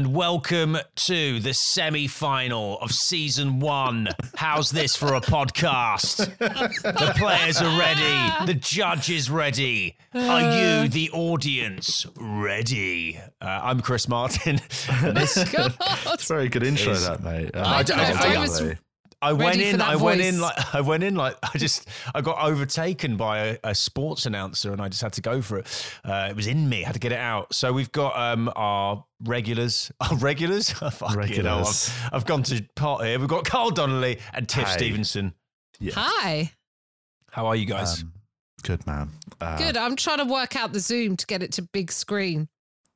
Hello and welcome to the semi final of season one. How's this for a podcast? The players are ready, the judge is ready. Are you, the audience, ready? Uh, I'm Chris Martin. This, It's a very good intro, is. that mate. Um, I don't know I was- I went Ready for in. that I went in like I went in like I just I got overtaken by a, a sports announcer and I just had to go for it. Uh, it was in me. I had to get it out. So we've got um our regulars. Our regulars. Fucking hell, Regulars. I've, I've gone to part here. We've got Carl Donnelly and Tiff Hey. Stevenson. yeah. Hi. How are you guys? Um, good man. Uh, Good. I'm trying to work out the Zoom to get it to big screen.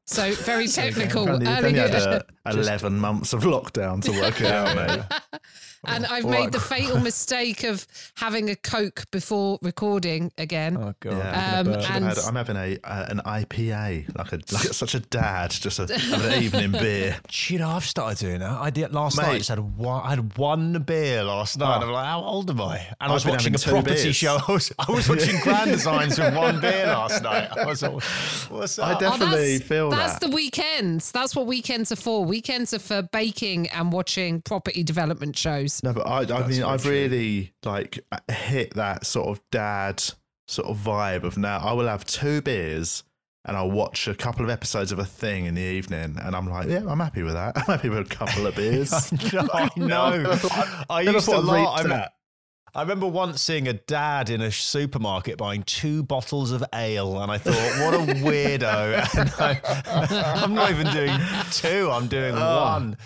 So very technical. You've only, you've Early only had good. Uh, 11 months of lockdown to work it out, mate. and I've made right. the fatal mistake of having a Coke before recording again. oh god. Yeah. Um, and- had- I'm having a uh, an IPA, like a like such a dad, just a, an evening beer. Do you know, I've started doing that. I did last night. I just had one. I had one beer last night. Oh. I'm like, how old am I? And I was I've been watching a property beers. show. I was, I was watching Grand Designs with one beer last night. I was like, what's up? def- definitely that's, feel that's that. the weekends. That's what weekends are for. Weekends are for baking and watching property development shows. No, but I, I mean, very I've true. really like hit that sort of dad sort of vibe of now. I will have two beers and I'll watch a couple of episodes of a thing in the evening, and I'm like, yeah, I'm happy with that. I'm happy with a couple of beers. I know. Never thought- I used to thought I'd laugh. I, remember, that. I remember once seeing a dad in a supermarket buying two bottles of ale, and I thought, what a weirdo. And I, I'm not even doing two, I'm doing ah. one.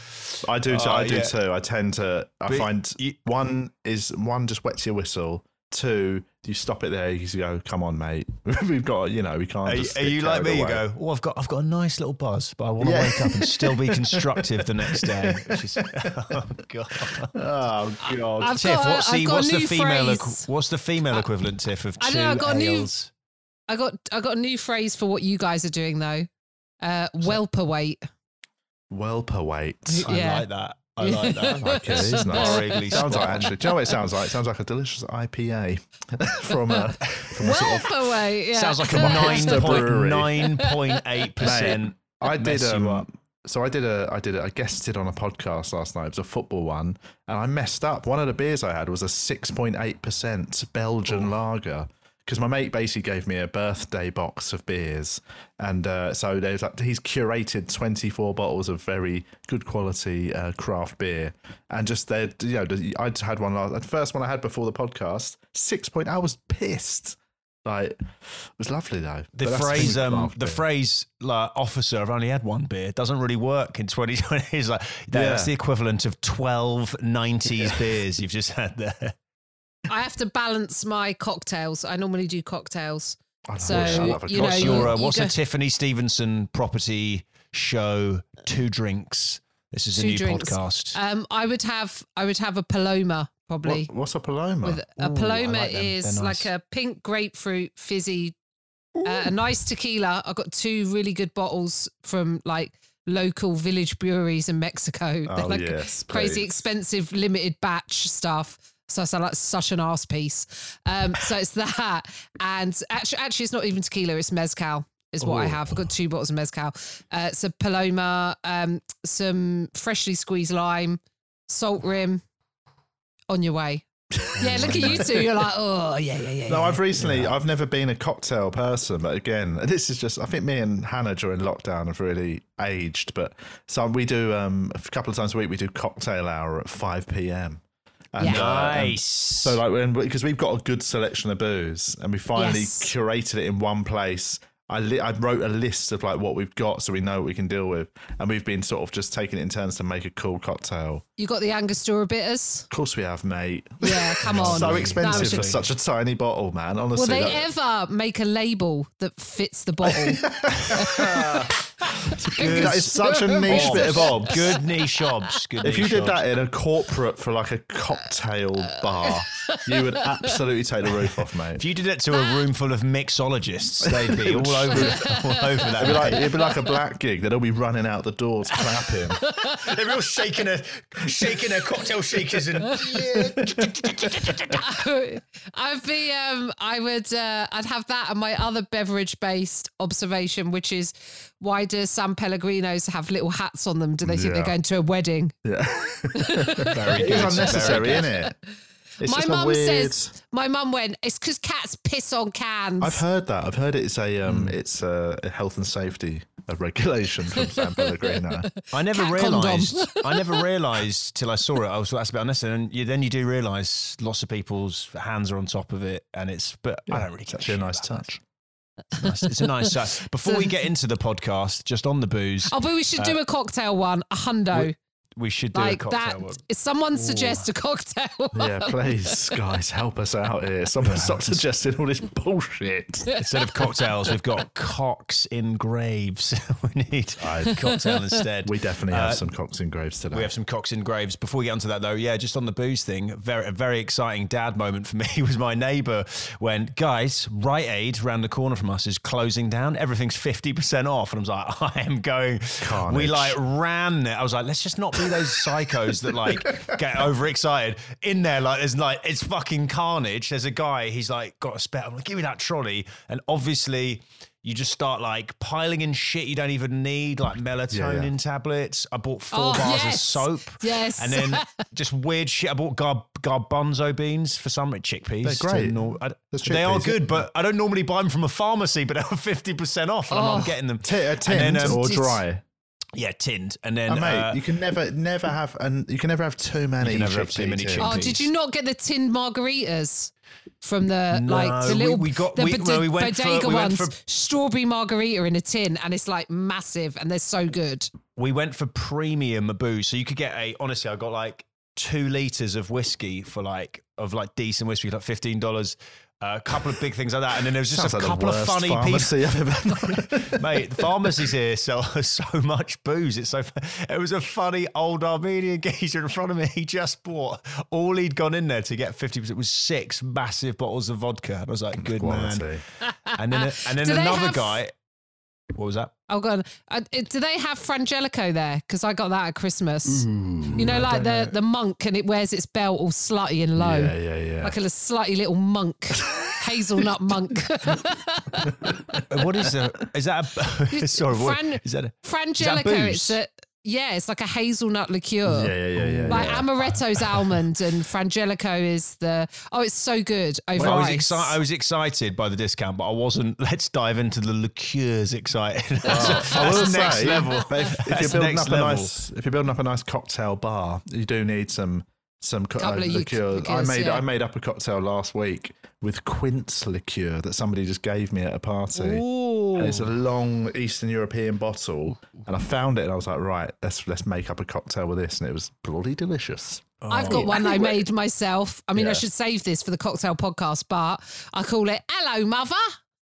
I do. too. Oh, I uh, do yeah. too. I tend to. I But find you- one is one just wets your whistle. Two, you stop it there. You go, come on, mate. We've got, you know, we can't. Are, you- just are you like carried me? You go, oh, I've got, I've got a nice little buzz, but I want to Yeah. wake up and still be constructive the next day. Which is, oh god. Oh god. I've Tiff, got what's the, a what's the female, phrase. equ- what's the female equivalent, Tiff, of I two don't know, I've got a new- I got I got a new phrase for what you guys are doing though. Uh, welperweight. well per weight. Yeah. I like that. I like that. Like it, it's nice. Wrigley Sounds like actually. Do you know what it sounds like? It sounds like a delicious IPA from a from a sort of. Welperweight. Yeah. Sounds like a Hipster brewery. 9.8 percent. I did. mess Um, so I did a. I did. A, I guested on a podcast last night. It was a football one, and I messed up. One of the beers I had was a six point eight percent Belgian lager. Because my mate basically gave me a birthday box of beers, and uh, so there's like, he's curated 24 bottles of very good quality uh, craft beer, and just they, you know, I'd had one last, the first one I had before the podcast, six point. I was pissed. Like, it was lovely though. The phrase, with um, the phrase, like, officer, I've only had one beer, doesn't really work in 2020. It's like, Yeah. that's the equivalent of 12 90s beers you've just had there. I have to balance my cocktails. I normally do cocktails. I So, love a you know, What's cocktail. your, uh, you what's go- a Tiffany Stevenson property show? Two drinks. This is a new drinks. podcast. Um, I would have I would have a Paloma probably. What, what's a Paloma? With a Ooh, Paloma like is nice. like a pink grapefruit fizzy, uh, a nice tequila. I got two really good bottles from like local village breweries in Mexico. They're Oh, like yes, crazy please. expensive limited batch stuff. So I sound like such an ass piece. Um, so it's that, and actually, actually, it's not even tequila; it's mezcal. Is what I have. I've got two bottles of mezcal. Uh, so Paloma, um, some freshly squeezed lime, salt rim. On your way. Yeah, look at you two. You're like, oh yeah, yeah, yeah. No, yeah. I've recently, I've never been a cocktail person, but again, this is just, I think me and Hannah during lockdown have really aged. But so we do, um, a couple of times a week, we do cocktail hour at 5 p.m. And, Yeah. uh, nice. so like when because we've got a good selection of booze and we finally Yes. curated it in one place. I li- I wrote a list of like what we've got so we know what we can deal with, and we've been sort of just taking it in turns to make a cool cocktail. You got the Angostura bitters. Of course we have, mate. Yeah, come on. so expensive for such a tiny bottle, man. Honestly, Will they that- ever make a label that fits the bottle? that is such a niche bit of obs. Good niche obs. Good If you did obs. that in a corporate for like a cocktail bar, You would absolutely take the roof off, mate. If you did it to a room full of mixologists, they'd be all over, all over that. It'd be like it'd be like a black gig. They'd all be running out the doors clapping. They'd be all shaking their, shaking their cocktail shakers and I'd be um I would uh I'd have that and my other beverage based observation, which is why do San Pellegrinos have little hats on them? Do they think Yeah. they're going to a wedding? Yeah, very good. it's unnecessary, Very good. isn't it? It's my mum weird. says my mum went, it's because cats piss on cans. I've heard that. I've heard it's a um, Hmm. it's a, a health and safety a regulation from San Pellegrino. I never Cat realised. I never realised till I saw it. I was that's a bit unnecessary. And you, then you do realise lots of people's hands are on top of it, and it's. But I don't really. It's actually a nice about that. touch. It's nice- It's a nice touch. Before we get into the podcast, just on the booze, Oh, but we should do a cocktail one, a hundo. We should do like a that. cocktail one. If someone suggests a cocktail one, Yeah, please, guys, help us out here. Someone stop suggesting all this bullshit. Instead of cocktails, we've got cocks in graves. we need I- cocktail instead. We definitely have Uh, some cocks in graves today. We have some cocks in graves. Before we get onto that, though, yeah, just on the booze thing, very a very exciting dad moment for me was my neighbour when guys, Rite Aid round the corner from us is closing down. Everything's fifty percent off, and I was like, I am going. Carnage. We like ran there. I was like, let's just not be those psychos that like get overexcited. In there, like there's like it's fucking carnage. There's a guy. He's like got a spare. I'm like, give me that trolley, and obviously. You just start like piling in shit you don't even need, like melatonin yeah. tablets. I bought four Oh, bars of soap. Yes. And then just weird shit. I bought gar- garbanzo beans for some chickpeas. They're to great. nor- I- There's they are good, yeah. but I don't normally buy them from a pharmacy, but they were 50% off and I'm Oh. not getting them. T- tinned then, um, or It's- dry. Yeah, tinned. And then Oh, mate, uh, you can never, never have, and you can never have too many. You can never have too many tins. chickpeas. Oh, did you not get the tinned margaritas from the No, like the little we got- the we- bod- well, we went for- bodega we went ones? for- strawberry margarita in a tin, and it's like massive, and they're so good. we went for premium booze. So you could get a, honestly, I got like two liters of whiskey for like, of like decent whiskey, like $15. A couple of big things like that. And then there was just Sounds a like couple the of funny pieces. pharmacy I've ever. Mate, the pharmacies here sell so much booze. It's so. It was a funny old Armenian geezer in front of me. He just bought all he'd gone in there to get fifty percent was six massive bottles of vodka. And I was like, good man. And then and then Do another have- guy. What was that? Oh god, uh, do they have Frangelico there? Because I got that at Christmas. you know, like the the monk, and it wears its belt all slutty and low, Yeah, yeah, yeah. like a slutty little monk, hazelnut monk. What is that? Is that a, sorry? What, Fran- is that? A, Frangelico, booze? it's a yeah, it's like a hazelnut liqueur. yeah, yeah, yeah, yeah. Like yeah. amaretto's almond and frangelico is the oh, it's so good over I was ice. excited. I was excited by the discount, but I wasn't. Let's dive into the liqueurs. Excited. That's, I will that's say, next level. If, if you're building next up level. a nice, if you're building up a nice cocktail bar, you do need some some co- uh, of liqueur. liqueurs, I made yeah. I made up a cocktail last week with quince liqueur that somebody just gave me at a party. Ooh. And it's a long Eastern European bottle, and I found it, and I was like, right, let's let's make up a cocktail with this, and it was bloody delicious. I've got one I made myself. I mean, I should save this for the cocktail podcast, but I call it "Hello, Mother,"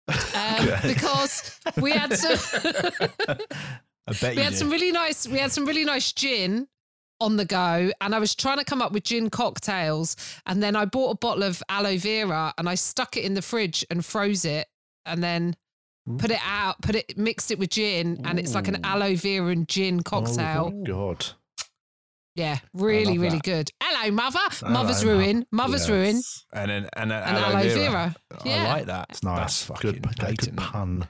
um, because we had some I bet we you had did. some really nice we had some really nice gin on the go, and I was trying to come up with gin cocktails, and then I bought a bottle of aloe vera and I stuck it in the fridge and froze it, and then. Put it out, put it, mixed it with gin, and it's like an aloe vera and gin cocktail. Oh God, Yeah, really, really good. Hello, mother. Mother's Hello, ruin. Mother's Yes. ruin. and then and, an And aloe, aloe vera. vera. I like that. it's nice. That's fucking good, good pun.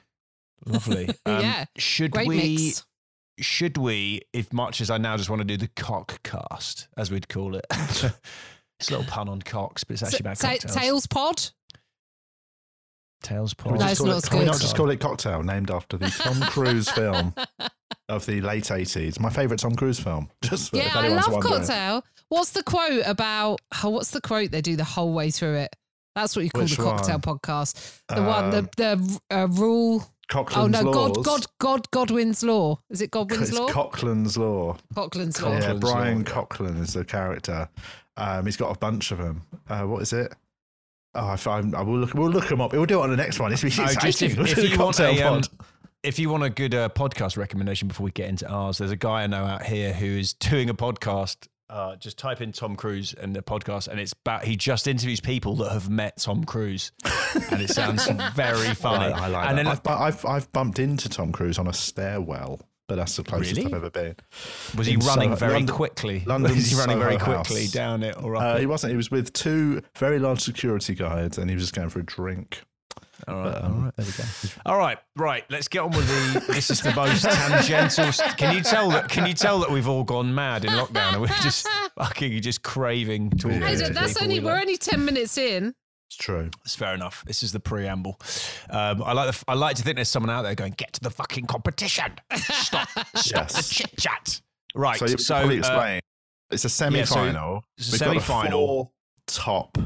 Lovely. Um, Yeah. Should Great we? mix. Should we? If much as I now just want to do the cock cast, as we'd call it. it's a little pun on cocks, but it's actually about Ta- cocktails. Tails pod. Tails Can we, pod. No, it's call not it, can we good. not just call it Cocktail, named after the Tom Cruise film of the late 80s? My favourite Tom Cruise film. Just for, Yeah, I love wondering. cocktail. What's the quote about? Oh, what's the quote they do the whole way through it? That's what you call Which the cocktail one? podcast. The one, the Um, the uh, rule. Cochrane's oh no, God, God, God, Godwin's law. Is it Godwin's It's law? Cochrane's Law. Cochrane's law. Yeah, Brian Law. Cochrane is the character. Um, he's got a bunch of them. Uh, what is it? Oh, I find I will look. We'll look them up. We'll do it on the next one. It's Oh, just exciting. if, We'll if do the you want cocktail a, um, if you want a good uh, podcast recommendation before we get into ours, there's a guy I know out here who is doing a podcast Uh, just type in Tom Cruise and the podcast, and it's about he just interviews people that have met Tom Cruise, and it sounds very funny. I, I like and that. then I've, I've I've bumped into Tom Cruise on a stairwell, but that's the closest Really? I've ever been. was he in running Soho- very London- quickly? London's was he running very quickly House. down it or up Uh, it? he wasn't. He was with two very large security guards, and he was just going for a drink. All right, But, um, right. there we go. All right, right. Let's get on with the. This is the most tangential. st- Can you tell that? Can you tell that we've all gone mad in lockdown and we're just fucking just craving talking Hey, to that's only we we're love? only ten minutes in. It's true. It's fair enough. This is the preamble. Um, I like. The, I like to think there's someone out there going, "Get to the fucking competition! Stop! Stop the chit chat!" Right. So, you So, uh, explain. it's a semi-final. it's a We've got the semi-final. four top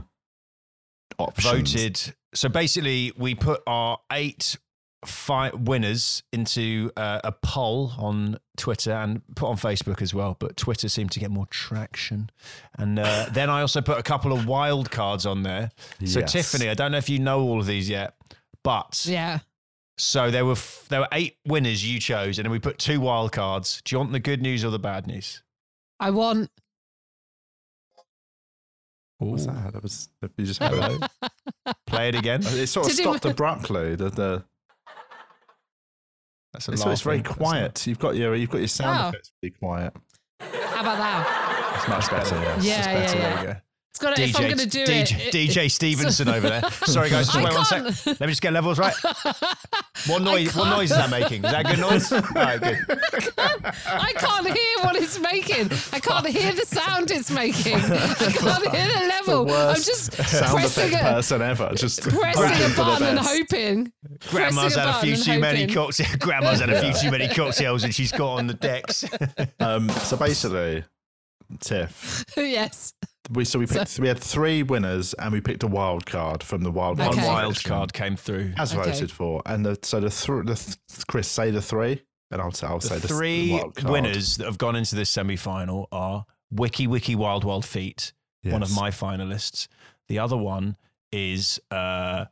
options. voted. So basically, we put our eight fi- winners into uh, a poll on Twitter and put on Facebook as well. But Twitter seemed to get more traction. And uh, then I also put a couple of wild cards on there. So Yes. Tiffany, I don't know if you know all of these yet, but Yeah. so there were f- there were eight winners you chose, and then we put two wild cards. Do you want the good news or the bad news? I want What's that? That was you just had it. Play it again. It sort of Did it- stopped abruptly. The, the That's a it's, it's very laughing. Quiet. You've got your you've got your sound Oh. effects really quiet. how about that? It's much better. yes. Yeah, It's yeah, better. yeah. There you go. It's got to, if I'm going to do DJ, it, it- DJ Stevenson over there. Sorry, guys, just I wait one can't- sec. Let me just get levels right. What noise? What noise is that making? Is that a good noise? All right, good. I can't hear what it's making. I can't hear the sound it's making. I can't hear the level. The I'm just sound pressing effect a, person ever. Just pressing a button and hoping. Grandma's had a few and too many cocktails. Grandma's had a few too many cocktails, and she's got on the decks. Um, so basically, Tiff, yes. We so we picked we had three winners and we picked a wild card from the wild card Okay. wild card came through. as Okay. voted for, and the, so the, th- the th- Chris say the three, and I'll say I'll say The the three wild card. winners that have gone into this semi-final are Wiki Wiki Wild Wild Feet, one of my finalists. The other one is uh,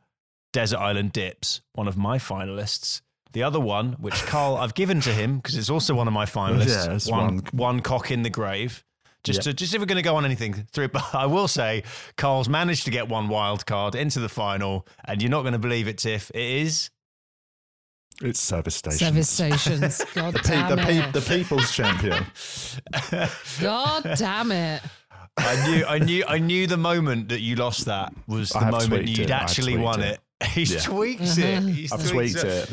Desert Island Dips, one of my finalists. The other one, which Carl I've given to him because it's also one of my finalists. Yeah, it's one, one- one cock in the grave. Just Yep. to, just if we're going to go on anything through, but I will say Carl's managed to get one wild card into the final, and you're not going to believe it, Tiff. It is It's service station. Service stations. God The, pe- damn the, pe- it. the people's champion. God damn it. I knew, I knew, I knew the moment that you lost that was the moment you'd it. Actually won it. it. He's Yeah. tweaked Uh-huh. it. He's I've tweaked it.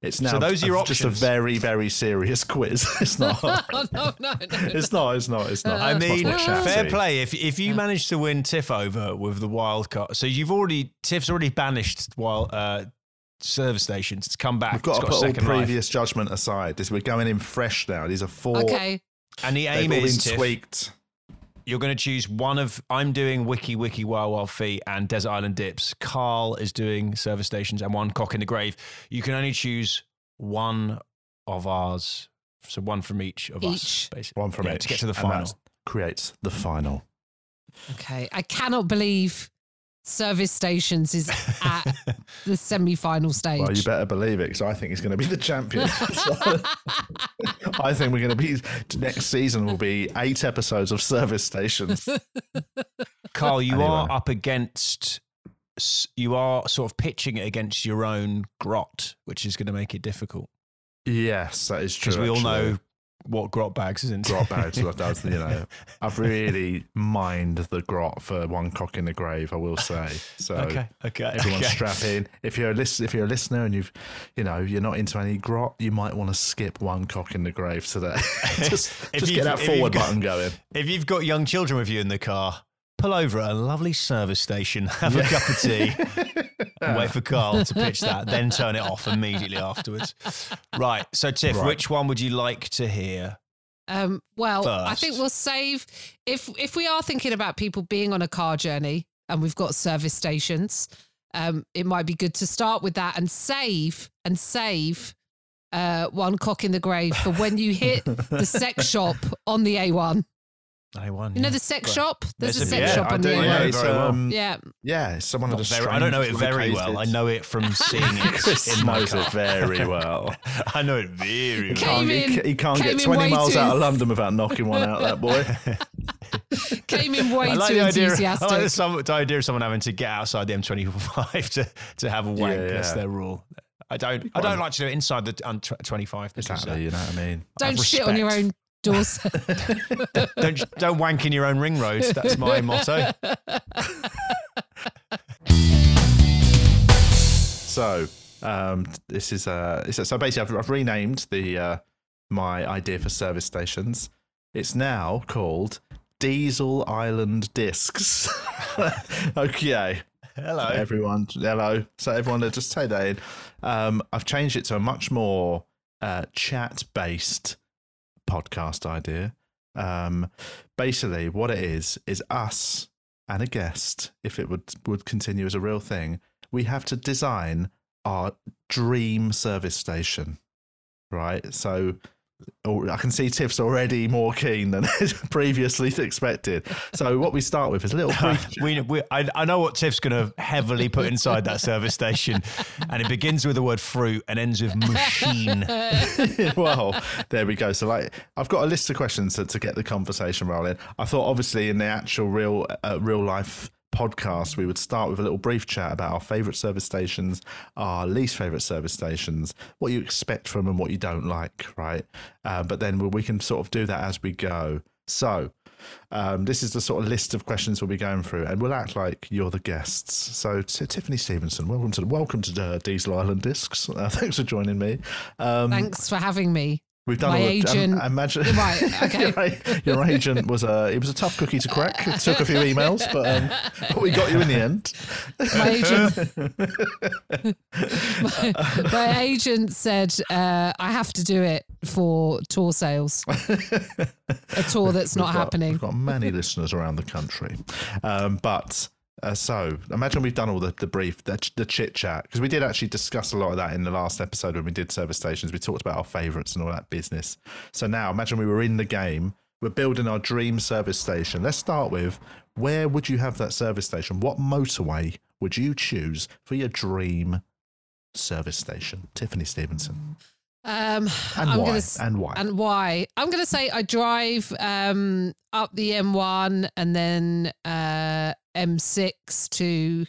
It's now those are your options. just a very very serious quiz. It's not. No, no, no. It's not. It's not. It's not. I It's mean, fair play. If if you manage to win Tiff over with the wild card, so you've already Tiff's already banished while uh, service stations. It's come back. We've got It's to got a put all second life. previous judgment aside. This we're going in fresh now. These are four. Okay. And the They've aim all is been Tiff, tweaked. You're going to choose one of. I'm doing Wiki Wiki Wild Wild Feet and Desert Island Dips. Carl is doing service stations and one cock in the grave. You can only choose one of ours. So one from each of us, Each. basically. One from Yeah, each to get to the and final. that creates the final. Okay. I cannot believe service stations is at the semi final stage. Well, you better believe it, because I think he's going to be the champion. So, I think we're going to be next season will be eight episodes of service stations. Carl, you Anyway. are up against. You are sort of pitching it against your own grot, which is going to make it difficult yes, that is true. because we all actually. know what grot bags is into. grot bags. That does, you know, I've really mined the grot for one cock in the grave. I will say. So Okay, okay, everyone okay. strap in. If you're a list, if you're a listener and you've, you know, you're not into any grot, you might want to skip one cock in the grave today. just just get that forward got- button going. If you've got young children with you in the car, pull over at a lovely service station, have a cup of tea, and wait for Carl to pitch that, then turn it off immediately afterwards. Right. So, Tiff, Right. which one would you like to hear? Um, well, I think we'll save if if we are thinking about people being on a car journey and we've got service stations. Um, it might be good to start with that and save and save uh, one cock in the grave for when you hit the sex shop on the A1. I won. You know the sex shop? There's a a- sex yeah, shop I on do. the know Yeah, A1. it's, um, Yeah, yeah, someone of Not the very, I don't know it strange very well. I know it from seeing it Chris in my knows it very well. I know it very well. Came can't, he in- ca- he can't get 20 miles too- out of London without knocking one out, that boy. Came in way I like too the idea. I like the, some, the idea of someone having to get outside the M25 to, to have a wank. Yeah, That's their rule. I don't. I don't like to do it inside the um, tw- 25. uh, Exactly, you know what I mean? Don't have shit on your own doorstep. don't don't wank in your own ring road. That's my motto. So um, this is uh, this is- so basically I've, I've renamed the uh, my idea for service stations. It's now called Diesel Island Discs. okay, Hello. everyone. Hello. So everyone, just take that in. Um, I've changed it to a much more uh, chat-based podcast idea. Um, basically, what it is is us and a guest, if it would would continue as a real thing, we have to design our dream service station. Right. So. Oh, I can see Tiff's already more keen than previously expected. So what we start with is a little we, we, I, I know what Tiff's going to heavily put inside that service station, and it begins with the word fruit and ends with machine. well, there we go. So, like, I've got a list of questions to, to get the conversation rolling. I thought, obviously, in the actual real, uh, real life podcast, we would start with a little brief chat about our favourite service stations, our least favourite service stations, what you expect from them, what you don't like, right? Uh, but then we- can sort of do that as we go. So, um, this is the sort of list of questions we'll be going through, and we'll act like you're the guests. So, Tiffany Stevenson, welcome to welcome to Diesel Island Discs. Uh, thanks for joining me. Um, Thanks for having me. We've done My all the, agent- um, imagine, Right, okay. your, your agent was a it was a tough cookie to crack. It took a few emails, but, um, but we got you in the end. My agent, my, my agent said uh, I have to do it for tour sales. A tour that's not We've got- happening. We've got many listeners around the country, um, but. Uh, so imagine we've done all the, the brief, the, the chit chat, because we did actually discuss a lot of that in the last episode when we did service stations. We talked about our favourites and all that business. So now imagine we were in the game. We're building our dream service station. Let's start with where would you have that service station? What motorway would you choose for your dream service station? Tiffany Stevenson. Um, And I'm why? gonna and why? and why? I'm going to say I drive um, up the M1 and then uh, M6 to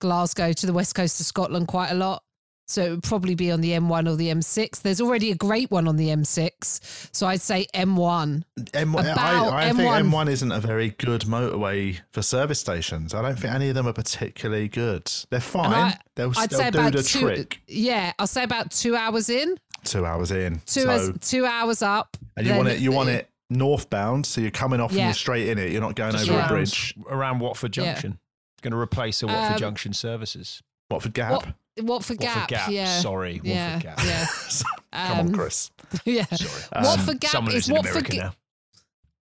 Glasgow to the west coast of Scotland quite a lot. So it would probably be on the M1 or the M6. There's already a great one on the M6. So I'd say M1. M- I, About I think M1. M1 isn't a very good motorway for service stations. I don't think any of them are particularly good. They're fine. I- they'll I'd they'll say do the two. trick. Yeah, I'll say about two hours in. Two hours in. Two so, hours, two hours up. and you want it. You want it northbound, so you're coming off and you're straight in it. You're not going Just over a bridge. around Watford Yeah. Junction. Going to replace the Watford Um, Junction services. Watford Gap. What? Watford Gap. Watford Gap. Yeah. Sorry, Watford yeah. Gap. Yeah. Come on, Um, Chris. Yeah. Sorry. Um, Watford Gap is Watford. America now.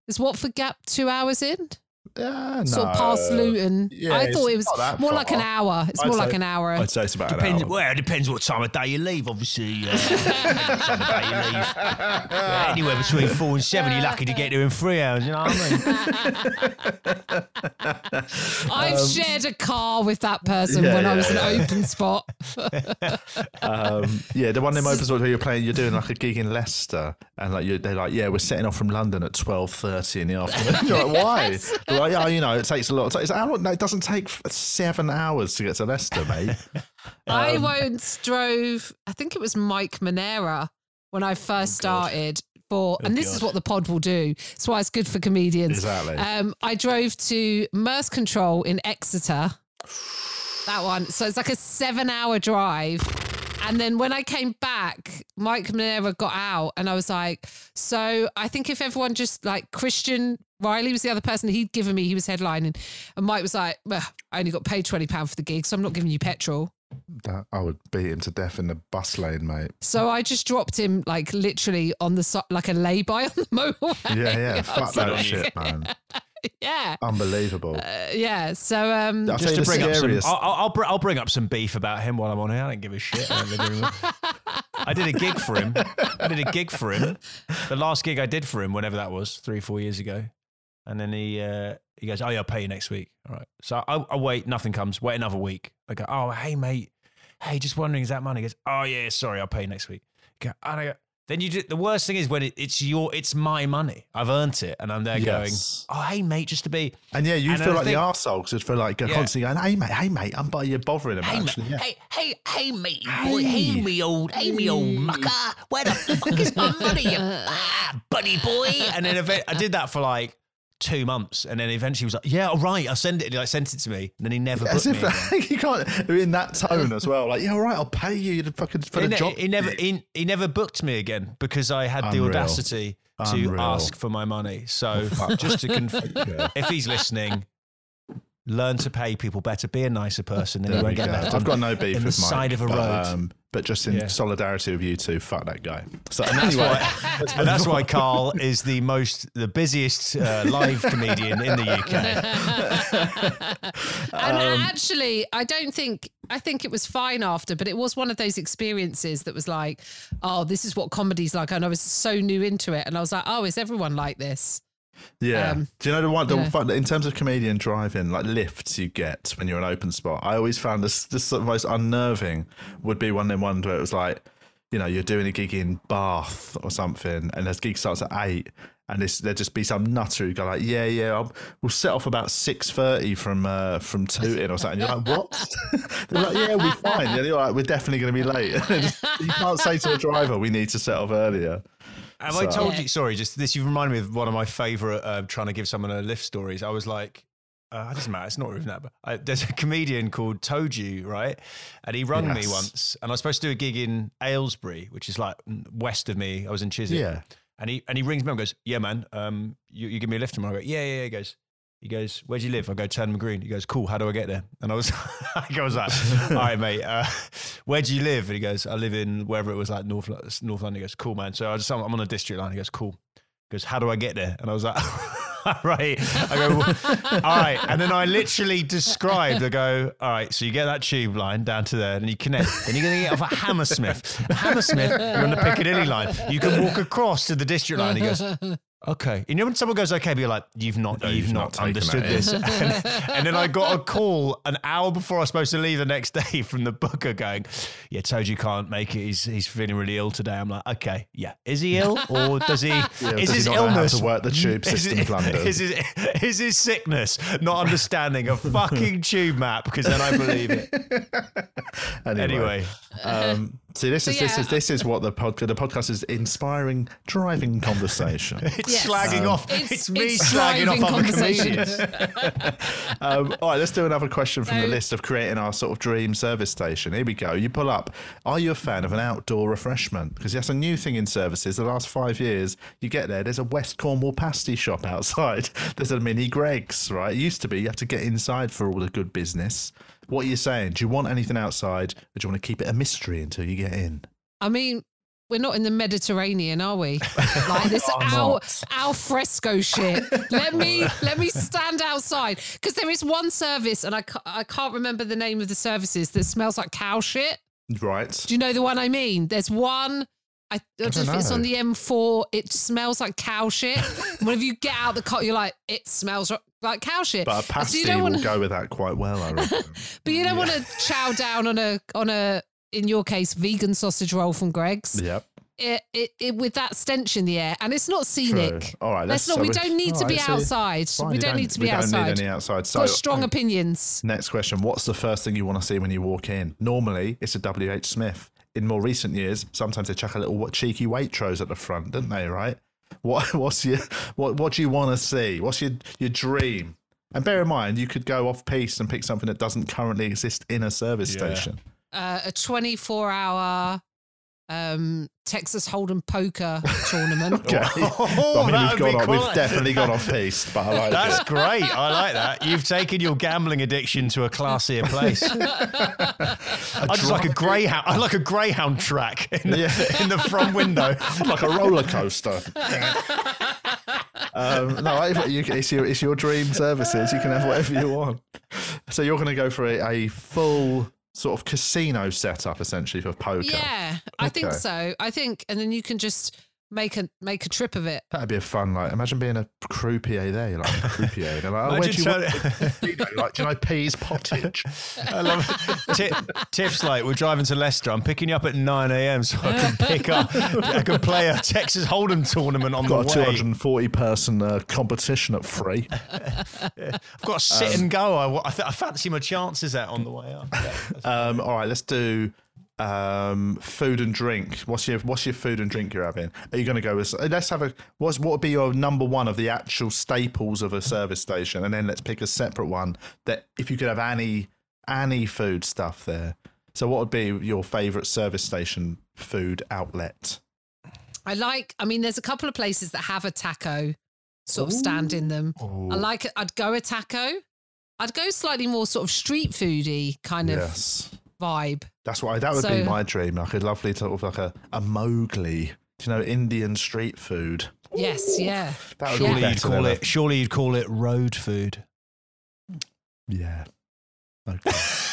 Is Watford Gap two hours in? Yeah, Sort of past no. Luton. Yeah, I thought it was not that more like an hour. It's I'd more like an hour. I'd say it's about Depends, an hour. well, it depends what time of day you leave, obviously. Uh, time of day you leave. Yeah, anywhere between four and seven, you're lucky to get there in three hours, you know what I mean? I've shared a car with that person um, yeah, when I was in yeah. an open spot. um, yeah, the one in open spot where you're playing, you're doing like a gig in Leicester, and like you they're like, yeah, we're setting off from London at twelve thirty in the afternoon. You're like, why? They're like, yeah, you know, it takes a lot. It's how long? No, it doesn't take seven hours to get to Leicester, mate. I Um, once drove, I think it was Mike Monera when I first started for, and this is what the pod will do. That's why it's good for comedians. Exactly. Um, I drove to Mirth Control in Exeter. That one. So it's like a seven hour drive. And then when I came back, Mike Monera got out and I was like, so I think if everyone just like Christian Riley was the other person he'd given me, he was headlining. And Mike was like, well, I only got paid £20 for the gig, so I'm not giving you petrol. That- I would beat him to death in the bus lane, mate. So I just dropped him like literally on the si- like a lay-by on the motorway. Yeah, yeah. I Fuck was that like, shit, man. Yeah. Unbelievable. Uh, yeah. So um I'll Just to the bring up some. I'll, I'll, I'll, br- I'll bring up some beef about him while I'm on here. I don't give a shit. I, don't live in- I did a gig for him. I did a gig for him. The last gig I did for him, whenever that was, three, four years ago. And then he uh, he goes, "Oh yeah, I'll pay you next week." All right. So I, I wait. Nothing comes. Wait another week. I go, "Oh hey mate, hey, just wondering, is that money?" He goes, "Oh yeah, sorry, I'll pay you next week." I go, and I go, Then you do, the worst thing is when it, it's your it's my money. I've earned it, and I'm there Yes. going, "Oh, hey mate, just to be And yeah, you And feel like think- the arsehole because it's feel like Yeah. constantly going, hey mate, hey mate, I'm by you bothering him Hey, actually. Yeah. hey, hey, hey, mate, boy, hey, me old, hey, me old mucker, where the fuck is my money, you ah, buddy boy? And then I did that for like two months, and then eventually he was like, "Yeah, all right, I'll send it." Like sent it to me, and then he never As if you can't in that tone as well. Like, yeah, all right, I'll pay you to fucking for He, the ne- job. he never, he, he never booked me again because I had the audacity to Unreal. ask for my money. So just to confirm, if he's listening. Learn to pay people better. Be a nicer person, and you won't get go. left I've got no beef in the with Mike, side of a but, road. um, but just in Yeah. solidarity with you two, fuck that guy. So And that's anyway, why, and that's why Carl is the most, the busiest uh, live comedian in the UK. And Um, actually, I don't think I think it was fine after, but it was one of those experiences that was like, oh, this is what comedy's like. And I was so new into it, and I was like, oh, is everyone like this? Yeah. Um, Do you know the one? The yeah. fun, in terms of comedian driving, like lifts you get when you're an open spot. I always found this this sort of most unnerving would be one of them ones where it was like, you know, you're doing a gig in Bath or something, and this gig starts at eight. And this, there'd just be some nutter who go like, yeah, yeah, I'll, we'll set off about six thirty from uh, from Tooting or something. You're like, what? They're like, yeah, we're fine. And you're like, we're definitely going to be late. you can't say to a driver, we need to set off earlier. Have I told you? Sorry, just this. You remind me of one of my favourite uh, trying to give someone a lift stories. I was like, uh, it doesn't matter. It's not even that. But I, there's a comedian called Toju, right? And he rung me once, and I was supposed to do a gig in Aylesbury, which is like west of me. I was in Chiswick. Yeah. And he and he rings me up and goes, "Yeah, man, um, you, you give me a lift tomorrow." I go, "Yeah, yeah." yeah." He goes, "He goes, where do you live?" I go, "Turnham Green." He goes, "Cool. How do I get there?" And I was, I was like, "All right, mate. Uh, where do you live?" And he goes, "I live in wherever it was, like North North London." He goes, "Cool, man." So I just I'm on a district line. He goes, "Cool." He goes, "How do I get there?" And I was like. right. I go, "Well, all right. And then I literally described, I go, all right, so you get that tube line down to there and you connect. Then you're going to get off at Hammersmith. Hammersmith, you're on the Piccadilly line. You can walk across to the district line. He goes, okay. You know when someone goes, okay, but you're like, you've not, No, you've, you've not, not understood this. And, and then I got a call an hour before I was supposed to leave the next day from the booker going, yeah, told you can't make it. He's, he's feeling really ill today. I'm like, okay, yeah. Is he ill or does he, Yeah, is does he his not illness to work the tube is system it- Is his, is his sickness not understanding a fucking tube map? Because then I believe it. Anyway, um, see, this So, is this is this is what the podcast the podcast is inspiring driving conversation. it's Yes. slagging Um, off. It's, It's- me it's slagging off other conversations. um, all right, let's do another question from the list of creating our sort of dream service station. Here we go. You pull up. Are you a fan of an outdoor refreshment? Because that's a new thing in services. The last five years, you get there. There's a West Cornwall pasty shop outside. There's a mini Greggs. Right, it used to be you have to get inside for all the good business. What are you saying? Do you want anything outside, or do you want to keep it a mystery until you get in? I mean, we're not in the Mediterranean, are we? Like this al, al fresco shit. Let me let me stand outside because there is one service, and I ca- I can't remember the name of the services that smells like cow shit. Right. Do you know the one I mean? There's one. I, I don't know if it's on the M4. It smells like cow shit. Whenever you get out the car, you're like, it smells like cow shit. But a So you don't will wanna- go with that quite well, I reckon. But you don't want to chow down on a on a in your case vegan sausage roll from Greggs. yep. It, it, it with that stench in the air, and it's not True. scenic. All right. Let's let's not. We don't need to be outside. We don't, need to be we outside. don't need any outside. So, Got strong um, opinions. next question: What's the first thing you want to see when you walk in? Normally, it's a W. H. Smith. In more recent years, sometimes they chuck a little what, cheeky Waitrose at the front, don't they? Right? What What's your what What do you want to see? What's your your dream? And bear in mind, you could go off piece and pick something that doesn't currently exist in a service Yeah. station. Uh, a 24 hour um, Texas Hold'em poker tournament. Okay. Oh, I mean, that we've, would gone be off, we've definitely gone off piece, but I like That's it. great. I like that. You've taken your gambling addiction to a classier place. I just like a greyhound. I like a greyhound track in the, Yeah. in the front window. like a roller coaster. um, no, I- you, it's, your, it's your dream services. You can have whatever you want. So you're going to go for a, a full sort of casino setup, essentially for poker. Yeah, I think so. I think, and then you can just make a make a trip of it. That'd be a fun. Like, imagine being a croupier there. You're like a croupier. They're like, oh, where do you want? you know, like, do you know Pease Pottage? I love it. Ti- Tiff's like, we're driving to Leicester. I'm picking you up at 9 a.m. so I can pick up, I can play a Texas Hold'em tournament on Got a the way. 240 person uh, competition at free. I've got to sit Um, and go. I, I, th- I fancy my chances out on the way up. Um, all right, let's do um, food and drink. What's your What's your food and drink you're having? Are you going to go with? Let's have a. What's what would be your number one of the actual staples of a service station, and then let's pick a separate one that if you could have any any food stuff there. So what would be your favourite service station food outlet? I like. I mean, there's a couple of places that have a taco sort of stand in them. I like. I'd go a taco. I'd go slightly more sort of street foody kind of Yes, vibe. that's what I, that would be my dream. Like a lovely sort of like a a Mowgli. Do you know Indian street food? Yes, yeah. That would Surely be you'd call than a- it. Surely you'd call it road food. Yeah. Okay.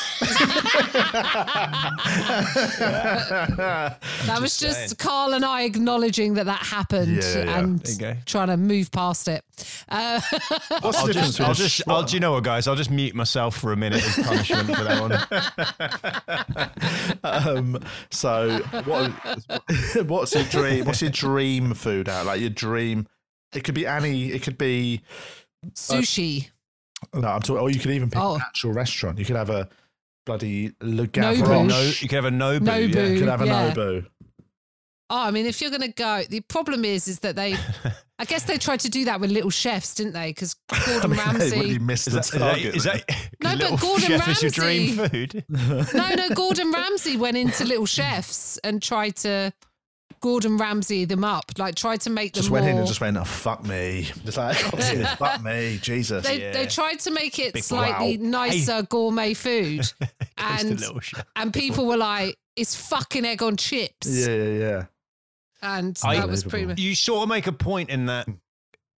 That was just saying. Carl and I acknowledging that that happened Yeah, yeah, yeah. and There you go. trying to move past it. Uh, What's I'll the difference just, I'll just, I'll, do you know what, guys? I'll just mute myself for a minute as punishment for that one. um, so what? What's your dream? What's your dream food out? Like your dream? It could be any. It could be. sushi. No, I'm talking. Or you could even pick Oh. an actual restaurant. You could have a bloody Le Nobu. Gavroche. No, you could have a Nobu. Nobu. Yeah. You could have a Yeah. Nobu. Oh, I mean, if you're going to go, the problem is, is that they, I guess they tried to do that with Little Chefs, didn't they? Because Gordon I mean, Ramsay. you missed the that, is that, target. is there. that No, but little Gordon chef is your dream Ramsay- food? no, no, Gordon Ramsay went into Little Chefs and tried to Gordon Ramsay them up, like tried to make them just more. went in and just went, oh, fuck me. Just like, oh, fuck me, Jesus. they, Yeah. they tried to make it Big slightly wow. nicer gourmet food, Goes to and and people were like, "It's fucking egg on chips," yeah, yeah, yeah. and I- that was pretty much. You sort of make a point in that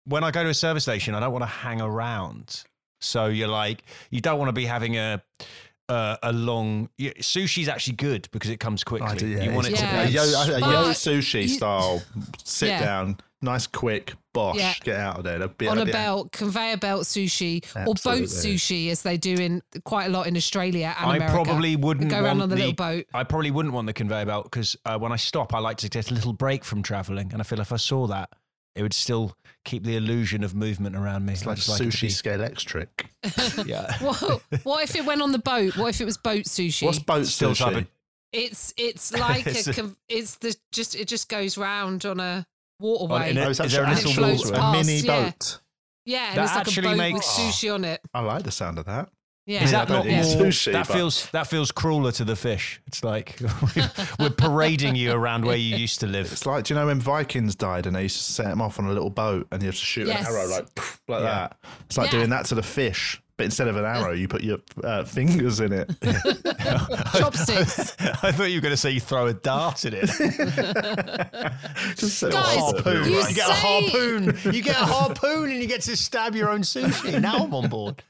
when I go to a service station, I don't want to hang around. So you're like, you don't want to be having a uh, a long yeah, sushi's actually good because it comes quickly. Do, yeah. You want it It's to Yeah. a be yo, a yo sushi you- style. Sit Yeah. down, nice, quick, bosh, Yeah. get out of there. It'll be- on a it'll be- belt, conveyor belt sushi, or boat sushi, as they do in quite a lot in Australia and I America. probably wouldn't go want around on the, the little boat. I probably wouldn't want the conveyor belt because uh, when I stop, I like to get a little break from traveling, and I feel if I saw that, it would still keep the illusion of movement around me. It's I like just it sushi be- scale electric. yeah. What, what if it went on the boat? What if it was boat sushi? What's boat Still sushi? type of- It's it's like It's a, a- it's the just it just goes round on a On- waterway. in Oh, a- it's is there a little actual floats water, a mini yeah. boat. yeah, and That it's like a actually boat makes- with sushi on it. I like the sound of that. Yeah, Is that don't more? sushi, that but- feels that feels crueler to the fish. It's like we're parading you around where you used to live. It's like, do you know when Vikings died and they used to set them off on a little boat and you have to shoot Yes. an arrow like like Yeah. that? It's like Yeah. doing that to the fish, but instead of an arrow, you put your uh, fingers in it. chopsticks. I thought you were going to say you throw a dart at it. Just set Guys, off. harpoon. you You get a harpoon. You get a harpoon and you get to stab your own sushi. Now I'm on board.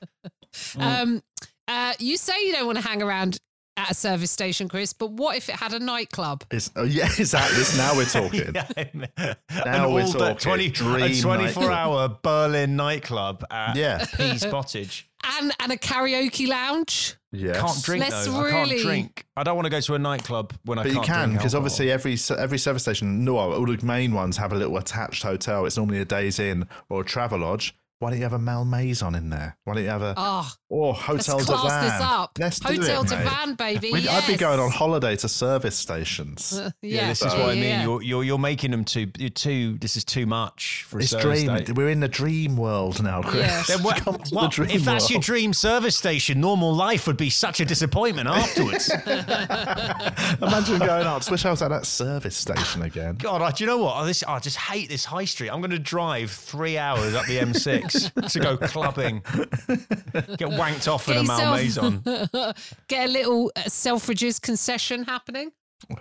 Um, uh, you say you don't want to hang around at a service station, Chris, but what if it had a nightclub? It's, oh, yeah, exactly. This- Now we're talking. yeah, Now we're talking. 20, Dream a 24 nightclub. hour Berlin nightclub at Yeah. Pease Pottage. And and a karaoke lounge? Yes. Can't drink Let's though. I can't drink. I don't want to go to a nightclub when I But you can't can drink because obviously every every service station, no, all the main ones have a little attached hotel. It's normally a Days Inn or a Travelodge. Why don't you have a Malmaison in there? Why don't you have a Oh, or let's hotel class divan? this up. Let's do Hotel it, to van, baby. We'd- I'd be going on holiday to service stations. Uh, Yeah, this is yeah, what I mean. yeah. You're, you're you're making them too you're too. This is too much for a It's service dream. station. We're in the dream world now, Chris. Yeah. Then what, Come to what- the dream if that's your dream service station, normal life would be such a disappointment afterwards. Imagine going out. Just wish I was at that service station again. God, I, do you know what? I, this, I just hate this high street. I'm going to drive three hours up the M6 to go clubbing, get wanked off in a yourself- Malmaison. Get a little uh, Selfridges concession happening.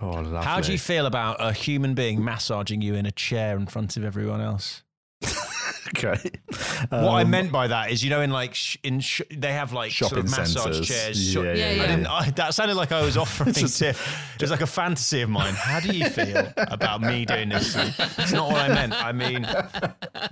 Oh, lovely. How do you feel about a human being massaging you in a chair in front of everyone else? okay. what I Um, meant by that is, you know, in like sh- in sh- they have like sort Shopping of massage centres. chairs. Yeah, I yeah, yeah. didn't. I, that sounded like I was offering Just- Tiff. It was like a fantasy of mine. How do you feel about me doing this? It's not what I meant. I mean,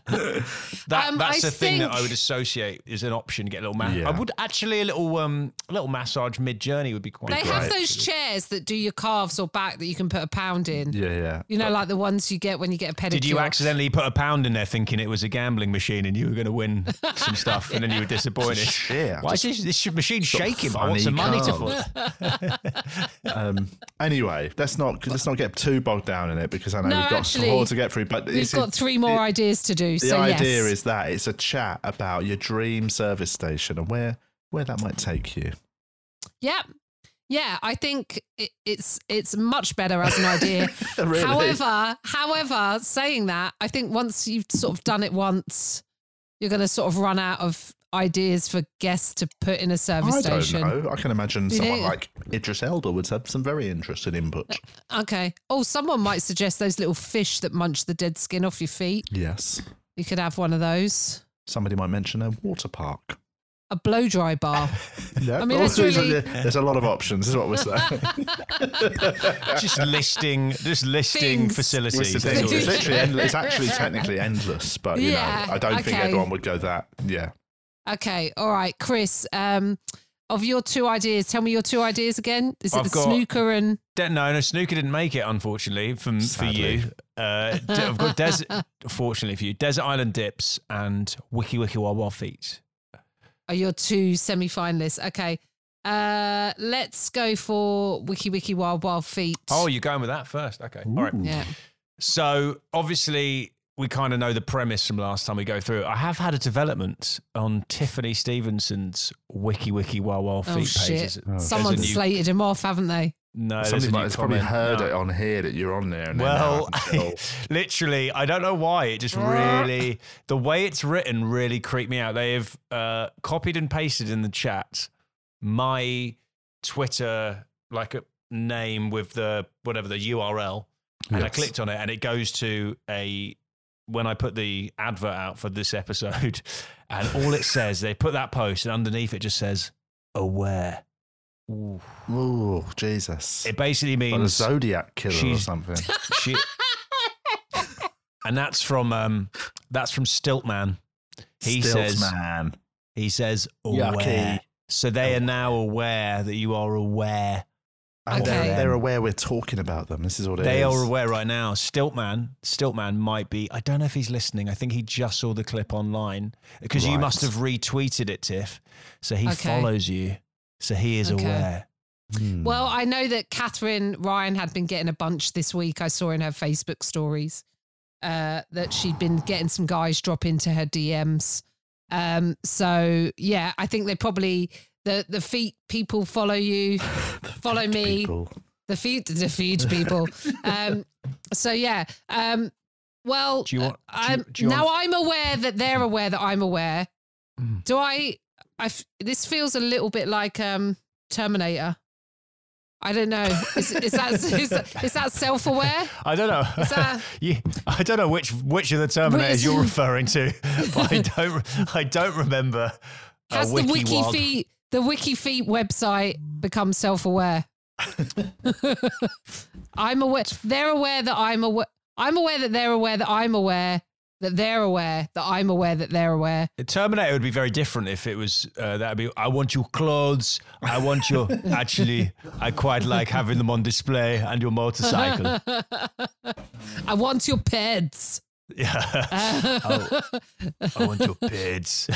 that Um, that's I the thing that I would associate is an option. To get a little. massage. Yeah. I would actually a little um a little massage mid journey would be quite. They great. have those chairs that do your calves or back that you can put a pound in. Yeah, yeah. You know, like the ones you get when you get a pedicure. Did you accidentally put a pound in there thinking it was a gambling machine and you were going to win some stuff and then you were disappointed? Yeah, Why is this, this machine shaking? I want some money to card. put. Um, anyway, let's not let's not get too bogged down in it because I know No, we've got actually, more to get through. But We've got three more ideas to do. the so idea yes. is that it's a chat about your dream service station and where where that might take you. Yeah. Yeah, I think it, it's it's much better as an idea. Really? However, however, saying that, I think once you've sort of done it once, you're going to sort of run out of ideas for guests to put in a service I station. don't know. I can imagine You someone think? like Idris Elba would have some very interesting input. Uh, okay. Oh, someone might suggest those little fish that munch the dead skin off your feet. Yes. You could have one of those. Somebody might mention a water park. A blow dry bar. Yeah. I mean, that's really- there's a lot of options, is what we're saying. just listing, just listing Things. facilities. It's, That's it is. literally endless. It's actually technically endless, but you Yeah, know, I don't think okay. everyone would go that. Yeah. Okay. All right, Chris. Um, of your two ideas, tell me your two ideas again. Is it I've the got- snooker and De- no, no, snooker didn't make it, unfortunately, from for you. Uh, de- I've got desert, fortunately for you, desert island dips and wiki wiki wah wah feet. Are your two semi-finalists? Okay. Uh, let's go for Wiki Wiki Wild Wild Feet. Oh, you're going with that first. Okay, all right. yeah. So obviously, we kind of know the premise from last time we go through. I have had a development on Tiffany Stevenson's wiki wiki wah wah Oh feet shit! pages. There's Someone slated him off, haven't they? No, Somebody might has probably heard No. it on here that you're on there. And Well, now I can tell. literally, I don't know why. It just really, the way it's written really creeped me out. They have uh, copied and pasted in the chat my Twitter, like a name with the whatever the URL. And I clicked on it and it goes to a, when I put the advert out for this episode, and all it says, they put that post and underneath it just says, aware. Ooh. oh Jesus! It basically Like a means Zodiac killer or something. she and that's from um that's from Stiltman. He Stilts says man. he says Yucky. aware. So they are now aware that you are aware. And they're, they're aware we're talking about them. This is what it is. They are aware right now. Stiltman, Stiltman might be. I don't know if he's listening. I think he just saw the clip online because you must have retweeted it, Tiff. So he Okay. follows you. So he is Okay. aware. Hmm. Well, I know that Katherine Ryan had been getting a bunch this week. I saw in her Facebook stories uh, that she'd been getting some guys drop into her DMs. Um, so yeah, I think they probably the the feet people follow you, follow me. People. the feed the feed people. um, so yeah. Um, well, Do you want- do you- I'm, do you now want- I'm aware that they're aware that I'm aware. Mm. Do I? I f- this feels a little bit like um, Terminator. I don't know. Is, is that is, that- is that self aware? I don't know. That- you, I don't know which which of the Terminators you're referring to, I don't I don't remember. Has the wiki. Feet the Wiki Feet website become self aware? I'm aware. They're aware that I'm aware. I'm aware that they're aware that I'm aware that they're aware that I'm aware that they're aware. Terminator would be very different if it was uh, that would be. I want your clothes. I want your. actually, I quite like having them on display and your motorcycle. I want your peds. Yeah. I, I want your pids.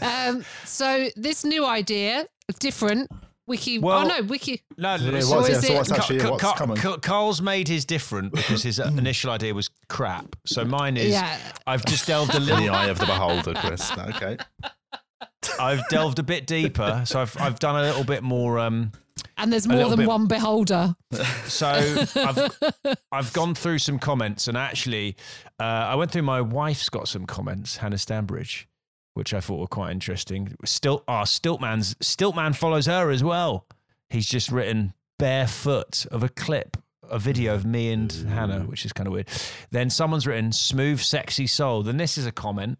Um, so this new idea, is different wiki. Well- oh no, wiki. No, Yeah, so what's- yeah, so it- what's actually- Ca- what's Ca- coming? Ca- Carl's made his different because his uh, initial idea was crap. So mine is. Yeah. I've just delved a In little. the eye of the beholder, Chris. Okay. I've delved a bit deeper, so I've I've done a little bit more. Um, And there's more than bit- one beholder. so I've I've gone through some comments, and actually, uh, I went through my wife's got some comments, Hannah Stanbridge, which I thought were quite interesting. Still, ah, Stiltman's Stiltman follows her as well. He's just written barefoot of a clip. A video of me and Hannah, which is kind of weird. Then someone's written smooth, sexy soul. Then this is a comment.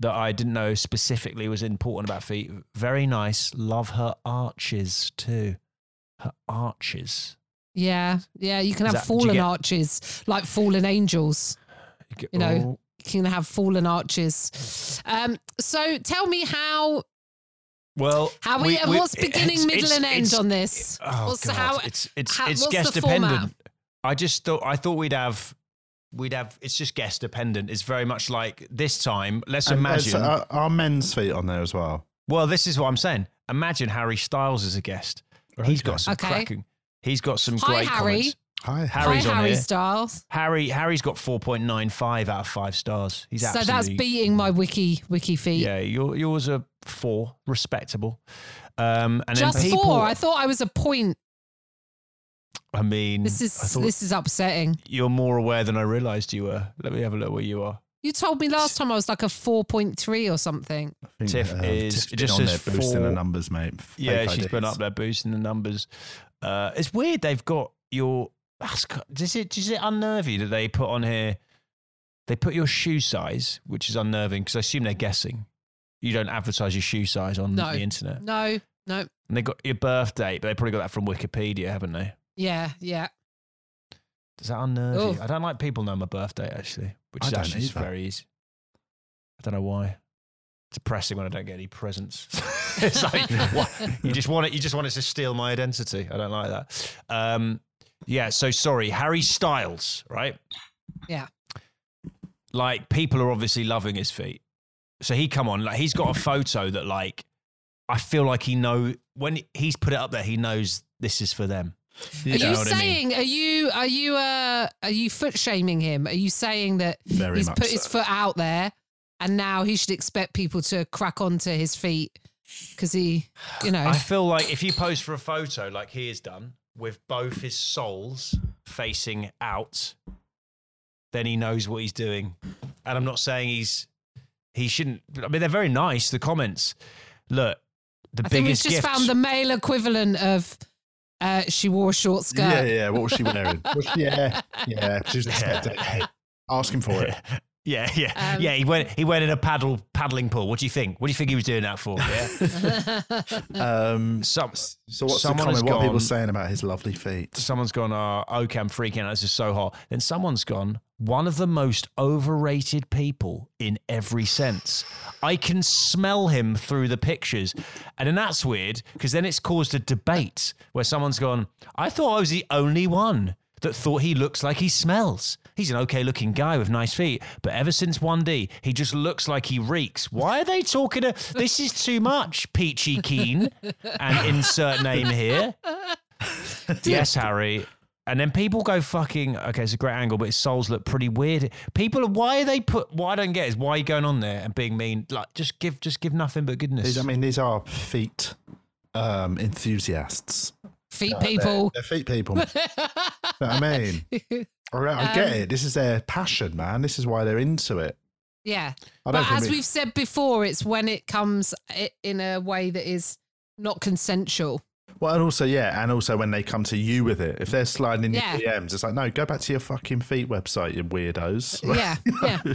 that I didn't know specifically was important about feet. Very nice. Love her arches too. Her arches. Yeah, yeah. You can Is have that- fallen get- arches, like fallen angels. get- You know, oh, You can have fallen arches. Um, so tell me how well, how we, what's beginning, it's- middle, it's- and end on this? Oh what's God, how it's it's how- it's guest the format? dependent. I just thought I thought we'd have we'd have it's just guest dependent. It's very much like this time. Let's And imagine. uh, are men's feet on there as well? well, this is what I'm saying. Imagine Harry Styles as a guest. He's got some Okay. cracking. He's got some Hi, great Harry. comments. Hi, Harry's Hi, on Harry here. Styles. Harry Harry's got 4.95 out of 5 stars. He's So absolutely that's beating my wiki wiki feet. Yeah, your, yours are 4, respectable. Um and Just then people four. I thought I was a point. I mean This is this is upsetting. you're more aware than I realized you were. Let me have a look where you are. You told me last time I was like a four point three or something. I think, Tiff is- Tiff's it been just on says there boosting the numbers, mate. Fake Yeah, she's been up there boosting the numbers. Uh, it's weird they've got your. That's, does it does it unnerve you that they put on here? They put your shoe size, which is unnerving because I assume they're guessing. You don't advertise your shoe size on No. the internet, No, no. and they got your birth date, but they probably got that from Wikipedia, haven't they? Yeah, yeah. Does that unnerve Oh. you? I don't like people knowing my birthday actually, which I is don't actually very easy. I don't know why. It's depressing when I don't get any presents. it's like what you just want it. You just want it to steal my identity. I don't like that. Um, yeah. So sorry, Harry Styles, right? Yeah. Like people are obviously loving his feet. So he come on, like he's got a photo that like I feel like he know when he's put it up there, he knows this is for them. Yeah, Are you know what I mean? saying? Are you are you uh are you foot shaming him? Are you saying that very he's much put his foot out there and now he should expect people to crack onto his feet because he, you know, I feel like if you pose for a photo like he has done with both his soles facing out, then he knows what he's doing. And I'm not saying he's he shouldn't. I mean, they're very nice. The comments. Look, the I think we've biggest just gift. found the male equivalent of uh, she wore a short skirt. Yeah, yeah. What was she wearing? Was she- yeah, yeah. She was expecting. Hey, ask him for it. yeah, yeah, Um, yeah. He went. He went in a paddle paddling pool. What do you think? What do you think he was doing that for? Yeah. Um, Some so what's the someone has comment? What are people saying about his lovely feet? someone's gone, oh, okay, I'm freaking out. This is so hot. Then someone's gone, one of the most overrated people in every sense. I can smell him through the pictures. And then that's weird because then it's caused a debate where someone's gone, I thought I was the only one that thought he looks like he smells. He's an okay looking guy with nice feet, but ever since 1D, he just looks like he reeks. Why are they talking? To, this is too much, Peachy Keen, and insert name here. yes, Harry. And then people go fucking. Okay, it's a great angle, but his soles look pretty weird. People, why are they put? What I don't get is why are you going on there and being mean? Like, just give, just give nothing but goodness. These, I mean, these are feet um, enthusiasts. Feet They're- people. They're, feet people. you know what I mean? I, I get it. This is their passion, man. This is why they're into it. yeah. But as we- we've said before, it's when it comes in a way that is not consensual. Well, and also, yeah, and also when they come to you with it, if they're sliding in Yeah. your DMs, it's like, no, go back to your fucking feet website, you weirdos. Yeah, yeah.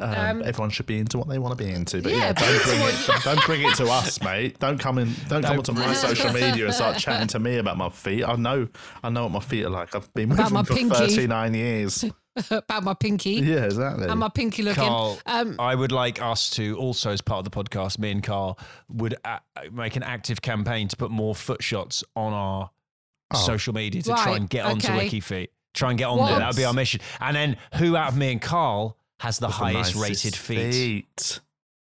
Um, Um, everyone should be into what they want to be into, but Yeah, yeah, don't bring it. Don't bring it to us, mate. Don't come in. Don't, come Don't onto my social media and start chatting to me about my feet. I know. I know what my feet are like. I've been with About them for pinky. thirty nine years. About my pinky. Yeah, exactly. And my pinky looking. Carl, Um, I would like us to also, as part of the podcast, me and Carl would a- make an active campaign to put more foot shots on our Oh. social media to try and get onto okay. WikiFeet. Try and get on What? there. That would be our mission. And then who out of me and Carl has the With highest nicest rated feet? feet.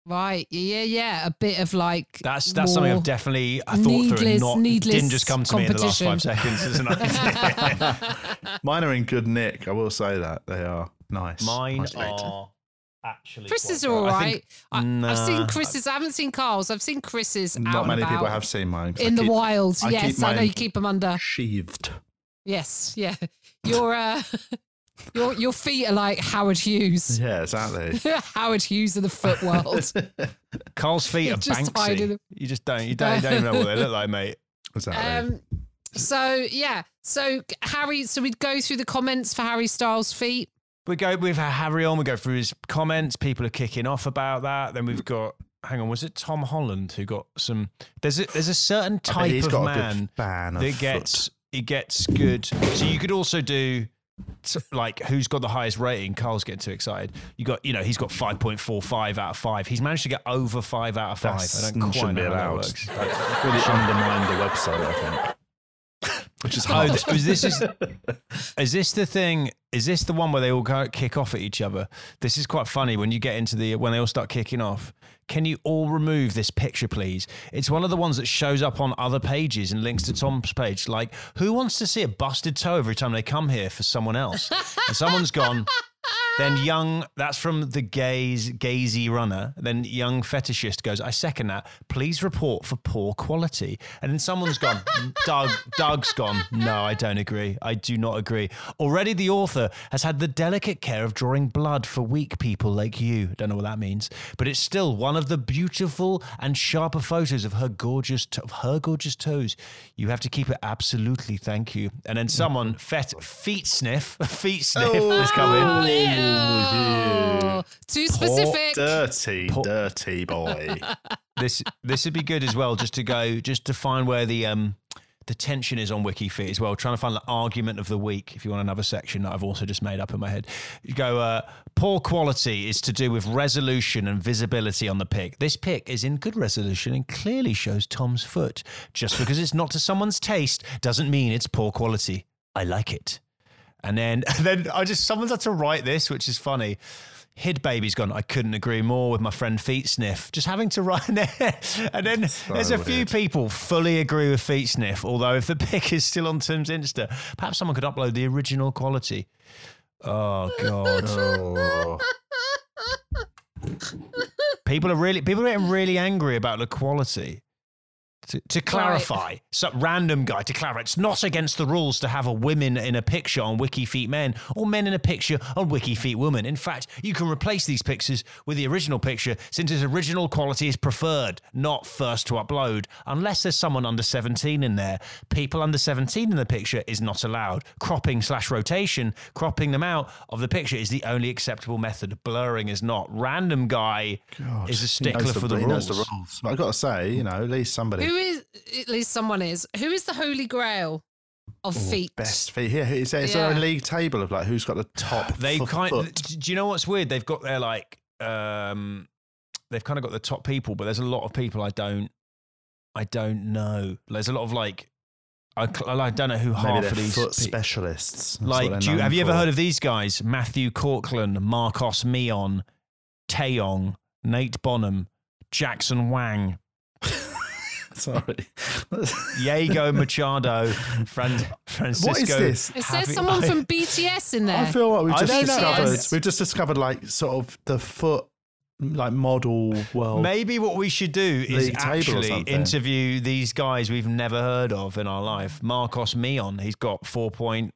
Right. Yeah, yeah. A bit of like. That's that's something I've definitely I thought through and not needless didn't just come to me in the last five seconds as an idea. Mine are in good nick. I will say that they are nice. Mine Nice rated. are actually. Chris's quite are all good. I right. think- I I've seen Chris's. I haven't seen Carl's. I've seen Chris's Not and many people have seen mine. 'cause I in the wild. I yes, I know you keep them under. sheathed. Yes, yeah. Your uh, your your feet are like Howard Hughes. Yeah, exactly. Howard Hughes of the foot world. Carl's feet You're are just Banksy. You just don't. You don't. You don't even know what they look like, mate. exactly. um, so yeah, so Harry. So we'd go through the comments for Harry Styles' feet. we go with Harry on. We go through his comments. People are kicking off about that. Then we've got. Hang on, was it Tom Holland who got some? There's a there's a certain I bet type he's of man good of that gets he gets good. So you could also do so, like who's got the highest rating. Carl's getting too excited. You got you know he's got five point four five out of five. He's managed to get over five out of five. That's- I don't quite shouldn't know be how that allowed. works. That really undermined the website, I think. Which is Oh, hard. th- is this is, is this the thing? Is this the one where they all go kick off at each other? This is quite funny when you get into the when they all start kicking off. Can you all remove this picture, please? It's one of the ones that shows up on other pages and links to Tom's page. Like, who wants to see a busted toe every time they come here for someone else? and someone's gone. Then young, that's from the gaze, gazy runner. Then young fetishist goes, I second that. Please report for poor quality. And then someone's gone, Doug, Doug's gone. No, I don't agree. I do not agree. Already the author has had the delicate care of drawing blood for weak people like you. Don't know what that means, but it's still one of the beautiful and sharper photos of her gorgeous, of her gorgeous toes. You have to keep it absolutely. Thank you. And then someone, mm. fet, feet sniff, feet oh, sniff is coming. Oh, too specific. dirty, dirty boy. this this would be good as well, just to go, just to find where the um the tension is on WikiFeet as well. Trying to find the argument of the week. If you want another section that I've also just made up in my head, you go. Uh, poor quality is to do with resolution and visibility on the pic. This pic is in good resolution and clearly shows Tom's foot. Just because it's not to someone's taste doesn't mean it's poor quality. I like it. And then, and then I just someone's had to write this, which is funny. Hid baby's gone. I couldn't agree more with my friend Feet Sniff. Just having to write there, and then there's a few people fully agree with Feet Sniff. Although if the pic is still on Tim's Insta, perhaps someone could upload the original quality. Oh God, Oh. people are really people are getting really angry about the quality. To, to clarify, some random guy to clarify, it's not against the rules to have a women in a picture on Wiki Feet Men or men in a picture on Wiki Feet Women. In fact, you can replace these pictures with the original picture since its original quality is preferred, not first to upload, unless there's someone under 17 in there. People under 17 in the picture is not allowed. Cropping slash rotation, cropping them out of the picture is the only acceptable method. Blurring is not. Random guy God, is a stickler knows for the rules. the rules. But I've got to say, you know, at least somebody. Who is, at least someone is, who is the holy grail of feet? Best feet. Yeah, is there, is there a Yeah. league table of like who's got the top? They fo- kind. foot? Do you know what's weird? They've got their like. Um, they've kind of got the top people, but there's a lot of people I don't. I don't know. There's a lot of like. I, cl- I don't know who Maybe half they're of these. foot pe- specialists. That's what like, they're do you, known have you ever for. heard of these guys? Matthew Corkland, Marcos Mion, Taeyong, Nate Bonham, Jackson Wang, Sorry. Diego Machado, Fran- Francisco. what is this? It says Javi- someone from BTS in there. I feel like we've I just don't know. discovered. Yes. We've just discovered like sort of the foot like model world. Maybe what we should do is League table or actually something. interview these guys we've never heard of in our life. Marcos Mion, he's got four point.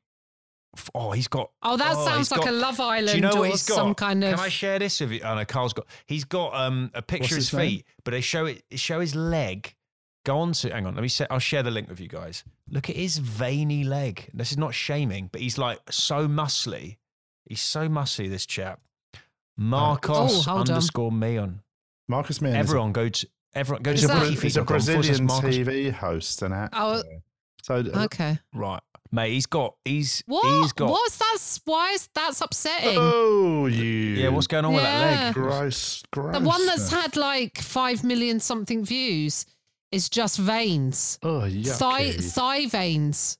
Oh, he's got. oh, that oh, sounds he's like got- a Love Island Do you know or what he's got? some kind of. Can I share this with you? Oh no, Carl's got. He's got um a picture of his his name? feet, but they show it. Show his leg. Go on to. Hang on. Let me. Say, I'll share the link with you guys. Look at his veiny leg. This is not shaming, but he's like so muscly. He's so muscly. This chap. Marcos Oh, hold on. underscore Mion. Marcus Meehan. Everyone go to everyone go Is to that- He's a, he's a wikifeet.com forward slash Brazilian TV host and actor. Oh. so uh, okay. Right, mate. He's got. He's. What? He's got. What's that? Why is that's upsetting? oh, you. Yeah. What's going on with that leg? gross? Gross. the one that's had like five million something views is just veins, oh, yucky. thigh thigh veins.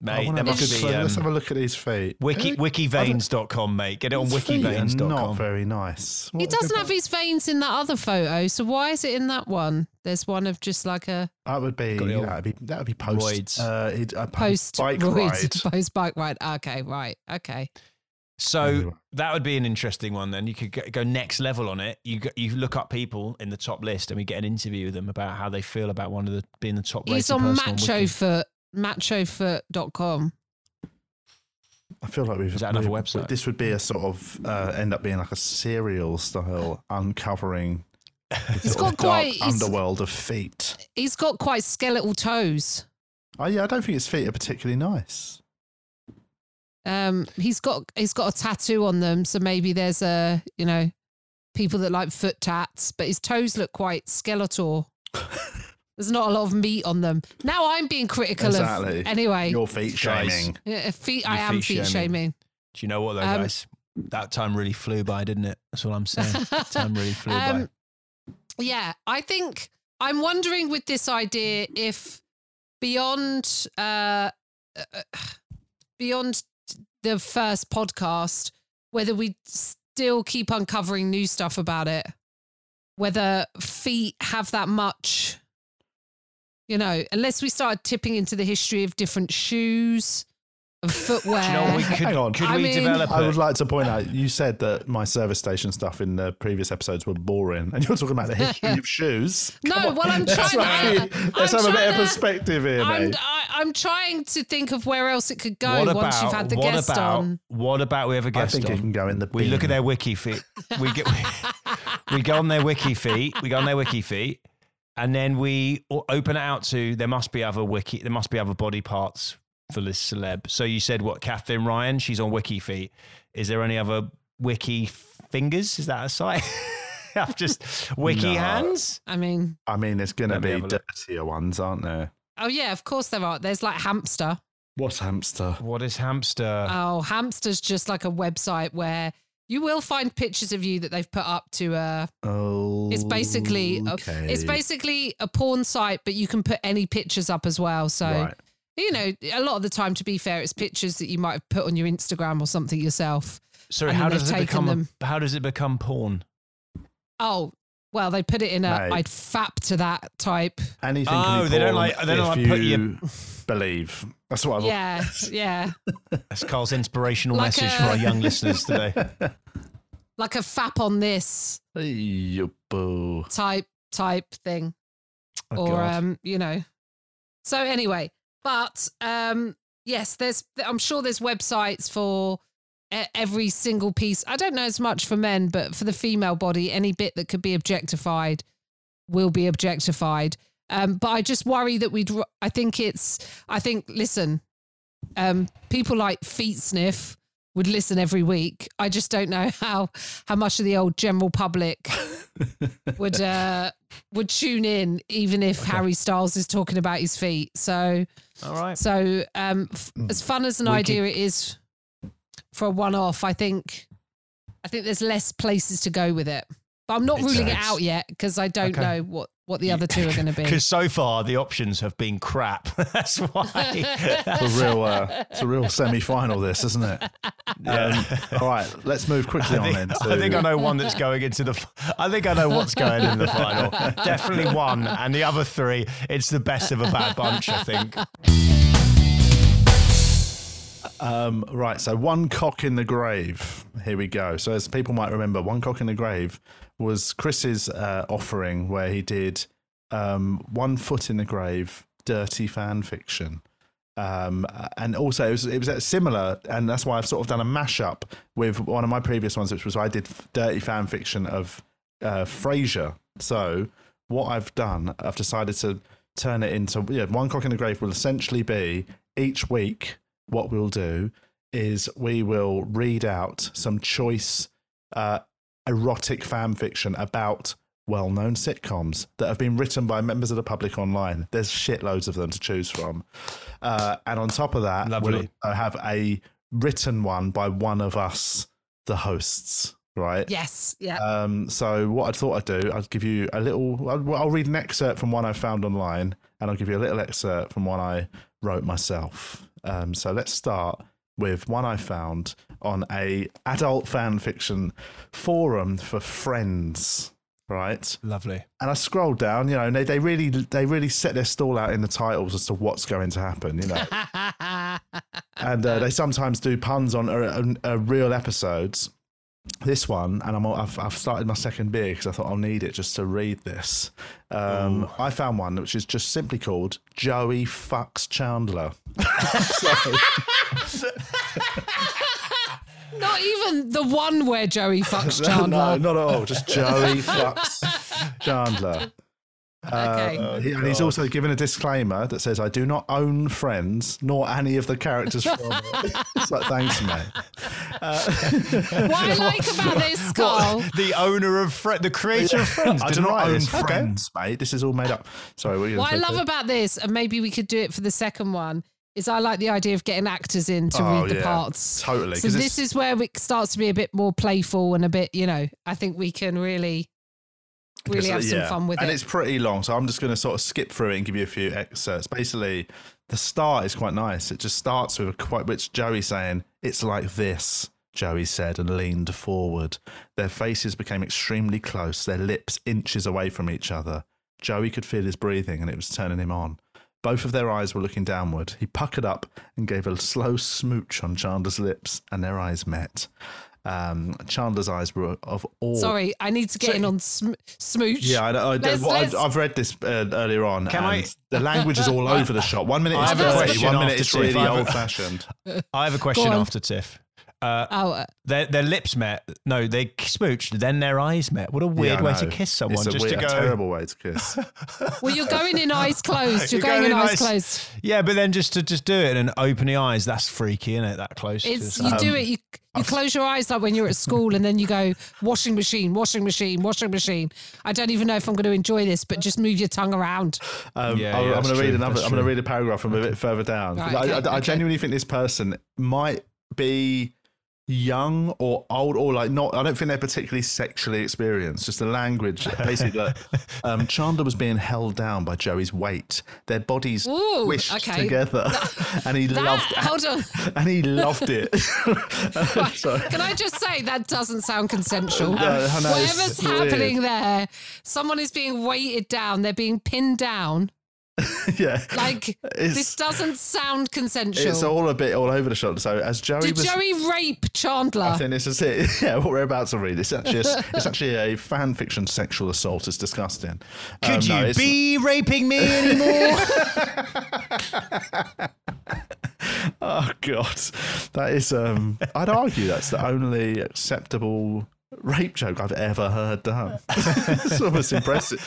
I Mate, wanna there must be look. Let's um, have a look at his feet. wiki Eh, wikiveins.com, mate. Get it on his feet are wikiveins.com. Not very nice. He doesn't have his veins in that other photo, so why is it in that one? There's one of just like a That would be. Got the You old know, that'd be that would be post. roids. Uh, it, a post bike roid- ride. post bike ride. Okay, right. Okay. So Anyway. that would be an interesting one. Then you could go, go next level on it. You go, you look up people in the top list, and we get an interview with them about how they feel about one of the being the top. He's on person Macho Wiki. Foot, machofoot.com. I feel like we've. Is that another we've- website? This would be a sort of uh, end up being like a serial style uncovering. the He's sort of got quite- dark he's- underworld of feet. He's got quite skeletal toes. Oh yeah, I don't think his feet are particularly nice. Um, he's got he's got a tattoo on them, so maybe there's a you know people that like foot tats, but his toes look quite skeletal. There's not a lot of meat on them. Now I'm being critical Exactly. of anyway. Your feet shaming. Yeah, feet, I am feet feet shaming. shaming. Do you know what though, Um, guys? That time really flew by, didn't it? That's all I'm saying. That time really flew by. Um, yeah, I think I'm wondering with this idea if beyond uh, uh, beyond the first podcast, whether we still keep uncovering new stuff about it, whether feet have that much, you know, unless we start tipping into the history of different shoes and footwear. Do you know what we could, Hang on. could I we mean- develop I would like to point out, you said that my service station stuff in the previous episodes were boring, and you're talking about the history of shoes. No, on. well, I'm Let's trying- have a- I- Let's I'm have a bit trying of to- perspective here, I'm, mate. I, I'm trying to think of where else it could go what once about, you've had the what guest about, on. What about we have a I guest think on? it can go in the. we look at their wiki feet. We get we go on their wiki feet. We go on their wiki feet, and then we open it out to. There must be other wiki. There must be other body parts for this celeb. So you said what? Katherine Ryan. She's on wiki feet. Is there any other wiki fingers? Is that a site? I've just wiki No. hands. I mean, I mean, there's going to be have a look. dirtier ones, aren't there? Oh yeah, of course there are. There's like hamster. What's hamster? What is hamster? Oh, hamster's just like a website where you will find pictures of you that they've put up to uh Oh, it's basically okay. it's basically a porn site but you can put any pictures up as well so right. you know a lot of the time to be fair it's pictures that you might have put on your instagram or something yourself Sorry, how does it become? them. How does it become porn? oh well they put it in a Mate. i'd fap to that type Anything. Oh, can be they don't porn like- they don't if like put you believe. That's what I've. yeah yeah That's Carl's inspirational Like message a- for our young listeners today. like a fap on this Hey, boo. type type thing Oh, or God. um you know so anyway but um yes there's i'm sure there's websites for every single piece. I don't know as much for men but for the female body any bit that could be objectified will be objectified. Um but i just worry that we'd I think it's i think listen um people like feet sniff would listen every week. I just don't know how how much of the old general public would uh would tune in even if Harry Styles is talking about his feet. So All right. so um f- as fun as an We idea it is for a one off, I think I think there's less places to go with it. But I'm not Makes ruling it out yet because I don't Okay. know what what the other two are going to be. Because so far the options have been crap. That's why. It's a real, uh, it's a real semi-final. This, isn't it? Yeah. Um, all right, let's move quickly I on think, then. I think I know one that's going into the. I think I know what's going in the final. Definitely one, and the other three, it's the best of a bad bunch. I think. Um, right, so one cock in the grave. Here we go. So, as people might remember, one cock in the grave was Chris's uh, offering where he did um, one foot in the grave, dirty fan fiction. Um, and also, it was, it was similar, and that's why I've sort of done a mashup with one of my previous ones, which was I did dirty fan fiction of uh, Frasier. So, what I've done, I've decided to turn it into yeah, one cock in the grave will essentially be each week what we'll do is we will read out some choice uh, erotic fan fiction about well-known sitcoms that have been written by members of the public online. There's shitloads of them to choose from, uh, and on top of that, Lovely. we'll uh, have a written one by one of us, the hosts. Right. yes, yeah. Um, so what I thought I'd do, I'll give you a little. I'll, I'll read an excerpt from one I found online, and I'll give you a little excerpt from one I wrote myself. Um, so let's start with one I found on a adult fan fiction forum for friends. Right, Lovely. and I scrolled down. You know, and they, they really they really set their stall out in the titles as to what's going to happen. You know, and uh, they sometimes do puns on uh, uh, real episodes. This one, and I'm, I've, I've started my second beer because I thought I'll need it just to read this. Um, I found one which is just simply called Joey fucks Chandler. So- Not even the one where Joey fucks Chandler. no, Chandler. not at all. Just Joey fucks Chandler. Okay. Uh, he- and he's also given a disclaimer that says, "I do not own Friends nor any of the characters from it." it's like, thanks, mate. what I like about this, Carl, the owner of Fre- the creator of Friends. I do didn't own this. Okay. Friends, mate. This is all made up. Sorry, what what I gonna love about this, and maybe we could do it for the second one, is I like the idea of getting actors in to Oh, read the yeah. parts. Totally, So this is where it starts to be a bit more playful and a bit, you know, I think we can really, really uh, have Because, some yeah. fun with and it. it's pretty long, so I'm just going to sort of skip through it and give you a few excerpts. Basically, the start is quite nice. It just starts with a quite which Joey saying, "It's like this." Joey said and leaned forward. Their faces became extremely close, their lips inches away from each other. Joey could feel his breathing and it was turning him on. Both of their eyes were looking downward. He puckered up and gave a slow smooch on Chandler's lips, and their eyes met. Um, Chandler's eyes were of awe. Sorry, I need to get in on sm- smooch. Yeah, I, I, let's, I, let's... I've read this uh, earlier on. Can and I- The language is all over the shop. One minute I it's have a dirty, question one minute after it's really I have a- old fashioned. I have a question after Tiff. Uh, Oh, uh, their their lips met. No, they smooched. Then their eyes met. What a weird way to kiss someone. It's a, just weird, to a go. terrible way to kiss. well, you're going in eyes closed. You're, You're going, going in in eyes eyes- closed. Yeah, but then just to just do it and open the eyes. That's freaky, isn't it? That close. It's someone. you do it. You you close your eyes like when you're at school, and then you go washing machine, washing machine, washing machine. I don't even know if I'm going to enjoy this, but just move your tongue around. Um, Yeah, I'll- yeah, I'm going to read another. that's I'm going to read a paragraph from a bit further down. Right, I, okay, I, I okay. genuinely think this person might be young or old or like not. I don't think they're particularly sexually experienced. Just the language, basically. that um, Chandler was being held down by Joey's weight. Their bodies Ooh, squished okay. together, and he That loved. hold on. and he loved it. Sorry. Can I just say that doesn't sound consensual? No, Whatever's happening there, someone is being weighted down. They're being pinned down. yeah, Like It's- this doesn't sound consensual. it's all a bit all over the shop. So as Joey Did was, Joey rape Chandler? I think this is it. Yeah, what we're about to read. It's actually a, it's actually a fan fiction sexual assault. It's disgusting. Could Um, you it's- be raping me anymore? Oh god, that is. Um, I'd argue that's the only acceptable rape joke I've ever heard done. it's almost impressive.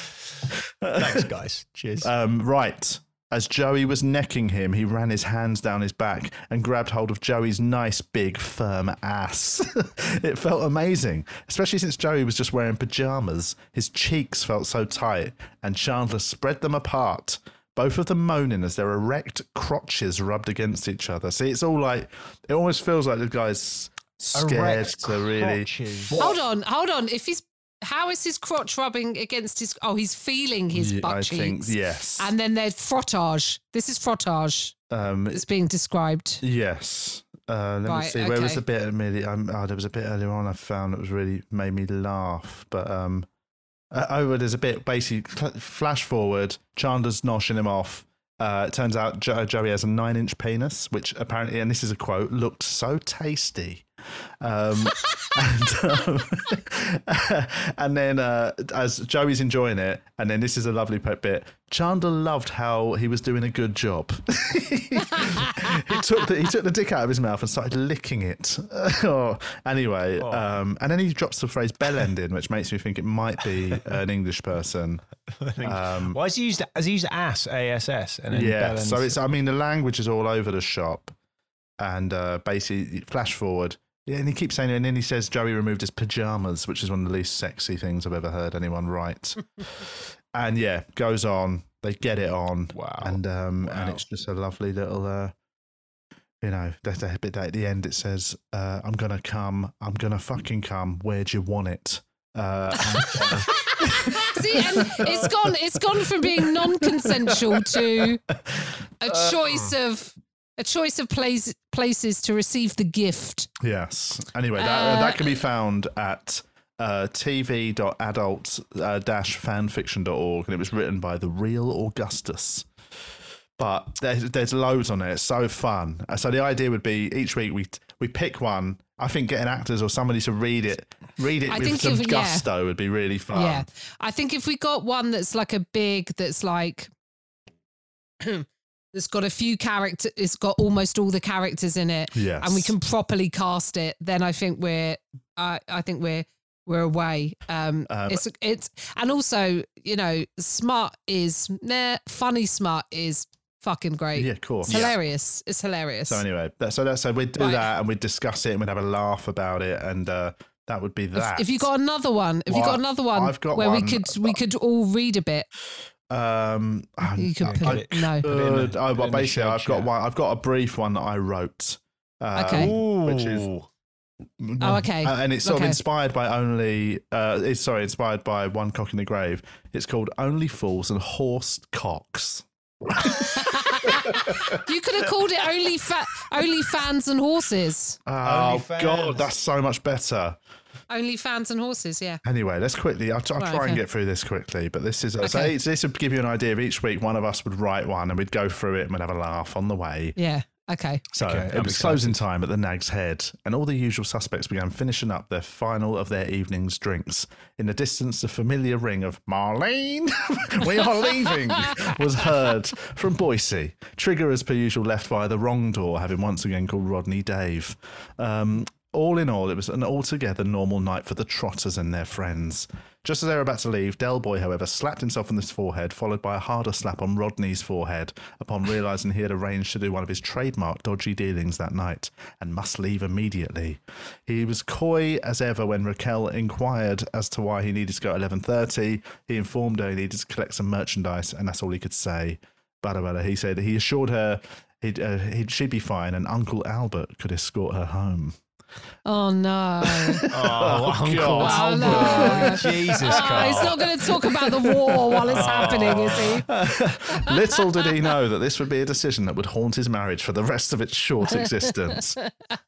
Thanks, guys. Cheers. Um, right. As Joey was necking him, he ran his hands down his back and grabbed hold of Joey's nice, big, firm ass. it felt amazing, especially since Joey was just wearing pajamas. His cheeks felt so tight, and Chandler spread them apart, both of them moaning as their erect crotches rubbed against each other. See, it's all like, it almost feels like the guy's scared Erect to really. crotches. hold on, hold on. If he's how is his crotch rubbing against his? Oh, he's feeling his Yeah, butt I cheeks. think, yes. And then there's frottage. This is frottage um, that's being described. Yes. Uh, let me Right, see. Where was the bit? Immediately, um, oh, there was a bit earlier on I found that was really made me laugh. But um, uh, oh, there's a bit basically flash forward. Chandler's noshing him off. Uh, it turns out jo- Joey has a nine-inch penis, which apparently, and this is a quote, looked so tasty. Um, and, um, and then uh, as Joey's enjoying it, and then this is a lovely bit. Chandler loved how he was doing a good job. he took the he took the dick out of his mouth and started licking it. oh, anyway, um, and then he drops the phrase "bell ending," which makes me think it might be an English person. Um, Why has he used has he used ass ass and then yeah, bell so it's I mean the language is all over the shop, and uh, basically flash forward. Yeah, and he keeps saying, it, and then he says Joey removed his pajamas, which is one of the least sexy things I've ever heard anyone write. and yeah, goes on. They get it on. Wow. And um, and it's just a lovely little. Uh, you know, there's a bit at the end. It says, uh, "I'm gonna come. I'm gonna fucking come. Where'd you want it?" Uh, and- See, and it's gone. It's gone from being non-consensual to a choice of a choice of place, places to receive the gift. Yes. Anyway, that, Uh, that can be found at uh, tv.adult-fanfiction.org, and it was written by the real Augustus. But there's, there's loads on it. It's so fun. Uh, So the idea would be each week we we pick one. I think getting actors or somebody to read it, read it I with some if- yeah. would be really fun. Yeah, I think if we got one that's like a big, that's like. That's got a few characters. It's got almost all the characters in it, Yes. and we can properly cast it. Then I think we're, I I think we're we're away. Um, Um, it's it's and also you know smart is nah, funny smart is fucking great. Yeah, of course. It's hilarious. It's hilarious. So anyway, so that so we'd do Right. that and we'd discuss it and we'd have a laugh about it and uh, that would be If- that. If, you got another one, if you got another one I've got where we one, could we could all read a bit, um, you could I- put I it. No, Put it in the- could- oh, put it well, basically, I've got one. I've got a brief one that I wrote. Um, Okay. Which is Oh, okay. Uh, and it's sort of inspired by only. Uh, it's sorry, inspired by one cock in the grave. It's called Only Fools and Horse Cocks. you could have called it only fa- only fans and horses. Oh OnlyFans. God, that's so much better. Only fans and horses. Yeah. Anyway, let's quickly. I'll, I'll Right, try and get through this quickly, but this is so Okay. each- this would give you an idea of each week. One of us would write one, and we'd go through it and we'd have a laugh on the way. Yeah. Okay. So Okay, it I'm was excited. closing time at the Nag's Head, and all the usual suspects began finishing up their final of their evening's drinks. In the distance, the familiar ring of Marlene, we are leaving, was heard from Boycie. Trigger, as per usual, left via the wrong door, having once again called Rodney Dave. Um, all in all, it was an altogether normal night for the Trotters and their friends. Just as they were about to leave, Del Boy, however, slapped himself on his forehead, followed by a harder slap on Rodney's forehead, upon realizing he had arranged to do one of his trademark dodgy dealings that night and must leave immediately. He was coy as ever when Raquel inquired as to why he needed to go at 11.30. He informed her he needed to collect some merchandise, and that's all he could say. Bada, he said he assured her he'd, uh, he'd, she'd be fine and Uncle Albert could escort her home. Oh no. Oh, oh Uncle God. Oh, Albert. no. Jesus, Oh, Carl. he's not going to talk about the war while it's happening, is he? Little did he know that this would be a decision that would haunt his marriage for the rest of its short existence.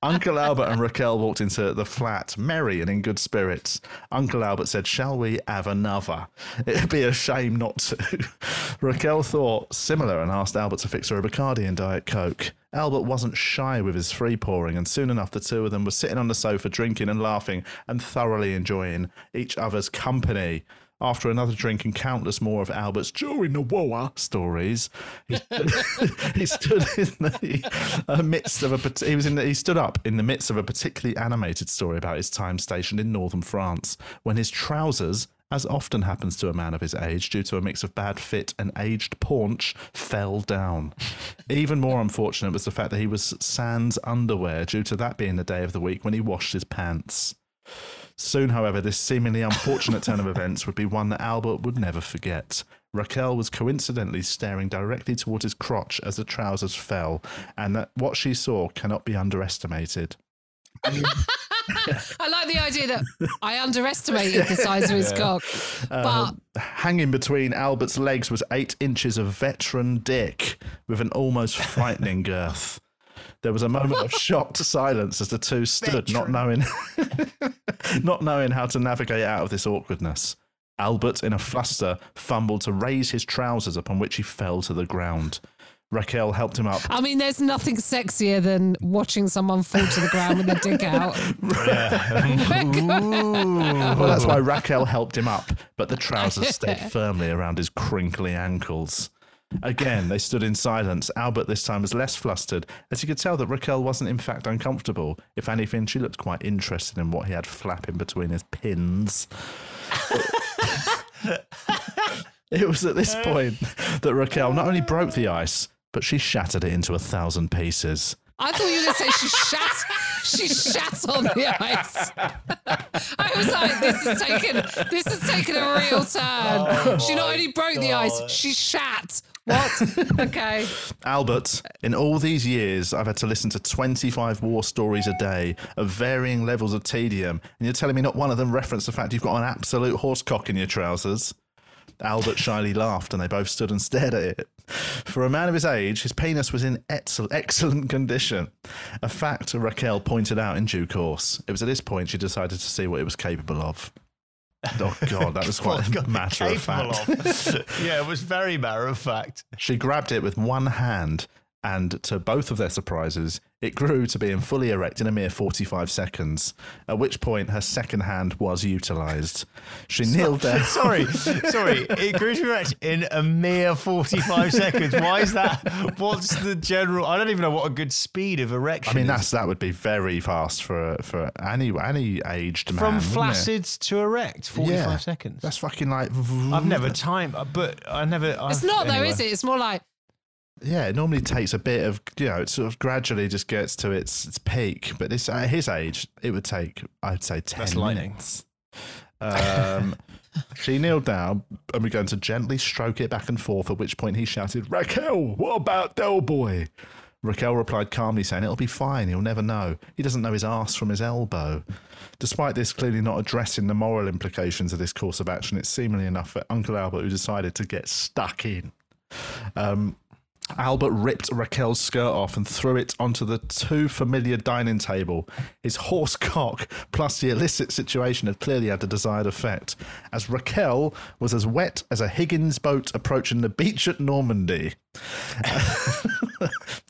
Uncle Albert and Raquel walked into the flat, merry and in good spirits. Uncle Albert said, Shall we have another? It'd be a shame not to. Raquel thought similar and asked Albert to fix her a Bacardi and Diet Coke. Albert wasn't shy with his free pouring, and soon enough the two of them were sitting on the sofa drinking and laughing and thoroughly enjoying each other's company. After another drink and countless more of Albert's during the war stories, he stood, he stood in the uh, midst of a. He was in. The, he stood up in the midst of a particularly animated story about his time stationed in northern France when his trousers, as often happens to a man of his age, due to a mix of bad fit and aged paunch, fell down. Even more unfortunate was the fact that he was sans underwear, due to that being the day of the week when he washed his pants. Soon, however, this seemingly unfortunate turn of events would be one that Albert would never forget. Raquel was coincidentally staring directly towards his crotch as the trousers fell, and that what she saw cannot be underestimated. I like the idea that I underestimated the size of his cock. But Um, hanging between Albert's legs was eight inches of veteran dick with an almost frightening girth. There was a moment of shocked silence as the two stood, not knowing, not knowing how to navigate out of this awkwardness. Albert, in a fluster, fumbled to raise his trousers, upon which he fell to the ground. Raquel helped him up. I mean, there's nothing sexier than watching someone fall to the ground with their dick out. Well, that's why Raquel helped him up, but the trousers stayed firmly around his crinkly ankles. Again, they stood in silence. Albert this time was less flustered, as he could tell that Raquel wasn't in fact uncomfortable. If anything, she looked quite interested in what he had flapping between his pins. it was at this point that Raquel not only broke the ice, but she shattered it into a thousand pieces. I thought you were going to say she shat. She shat on the ice. I was like, this is taken. This has taken a real turn. she not only broke the ice, oh, she shat. What? Okay. Albert, in all these years, I've had to listen to 25 war stories a day of varying levels of tedium, and you're telling me not one of them referenced the fact you've got an absolute horsecock in your trousers? Albert shyly laughed, and they both stood and stared at it. For a man of his age, his penis was in excel- excellent condition, a fact Raquel pointed out in due course. It was at this point she decided to see what it was capable of. Oh, God, that was quite a matter of fact. of. yeah, it was very matter of fact. She grabbed it with one hand, and to both of their surprises, It grew to being fully erect in a mere 45 seconds, at which point her second hand was utilised. She kneeled there. Sorry, sorry. It grew to erect in a mere 45 seconds. Why is that? What's the general? I don't even know what a good speed of erection I mean, is. that's that would be very fast for for any any aged man. From flaccid to erect, 45 Yeah. seconds. That's fucking like. I've never timed, but I never. It's not though, is it? It's more like Yeah, it normally takes a bit of you know, it sort of gradually just gets to its its peak. But this at his age, it would take I'd say ten That's minutes. Um, she kneeled down and began to gently stroke it back and forth. At which point he shouted, "Raquel, what about Del Boy?" Raquel replied calmly, saying, It'll be fine, he'll never know. He doesn't know his arse from his elbow. Despite this clearly not addressing the moral implications of this course of action, it's seemingly enough for Uncle Albert who decided to get stuck in. Um, Albert ripped Raquel's skirt off and threw it onto the too familiar dining table. His horse cock plus the illicit situation had clearly had the desired effect, as Raquel was as wet as a Higgins boat approaching the beach at Normandy.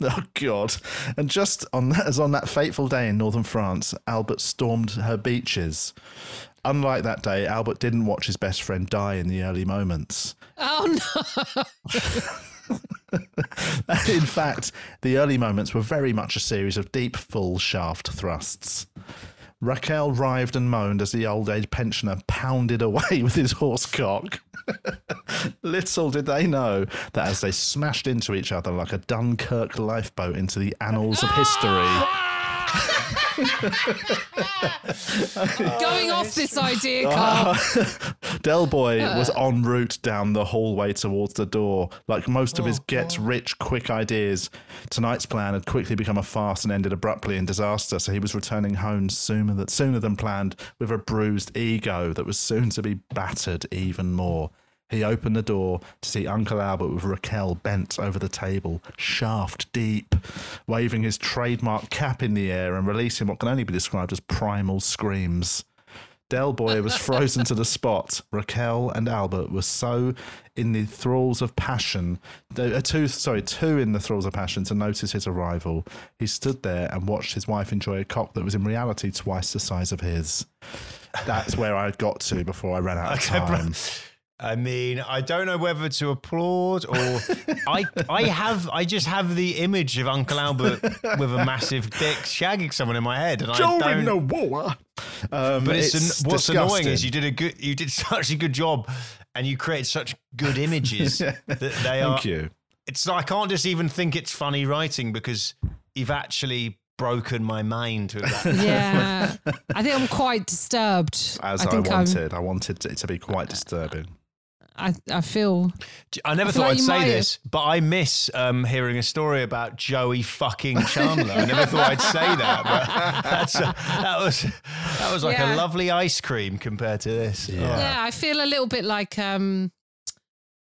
oh God! And just on that, as on that fateful day in northern France, Albert stormed her beaches. Unlike that day, Albert didn't watch his best friend die in the early moments. oh no. In fact, the early moments were very much a series of deep, full shaft thrusts. Raquel writhed and moaned as the old age pensioner pounded away with his horse cock. Little did they know that as they smashed into each other like a Dunkirk lifeboat into the annals of history, Going off this idea, ah. Carl. Del Boy was en route down the hallway towards the door. Like most of his Oh, get rich quick ideas, tonight's plan had quickly become a farce and ended abruptly in disaster. So he was returning home sooner than, sooner than planned with a bruised ego that was soon to be battered even more. He opened the door to see Uncle Albert with Raquel bent over the table, shaft deep, waving his trademark cap in the air and releasing what can only be described as primal screams. Del Boy was frozen to the spot. Raquel and Albert were so in the thralls of passion, uh, two sorry, two in the thralls of passion to notice his arrival. He stood there and watched his wife enjoy a cock that was in reality twice the size of his. That's where I got to before I ran out of Okay, bro. Time. I mean, I don't know whether to applaud or I I have I just have the image of Uncle Albert with a massive dick shagging someone in my head, and I don't. water. Um, but it's, an, what's annoying is you did a good you did such a good job, and you created such good images that they are. Thank you. It's I can't just even think it's funny writing because you've actually broken my mind with that. Yeah. I think I'm quite disturbed. As I I, think I'm, wanted, I wanted it to be quite disturbing. I, I feel I never I thought like I'd say might this, but I miss um, hearing a story about Joey fucking Chandler. I never thought I'd say that, but that's a, that was that was like Yeah. a lovely ice cream compared to this. Oh. yeah, I feel a little bit like um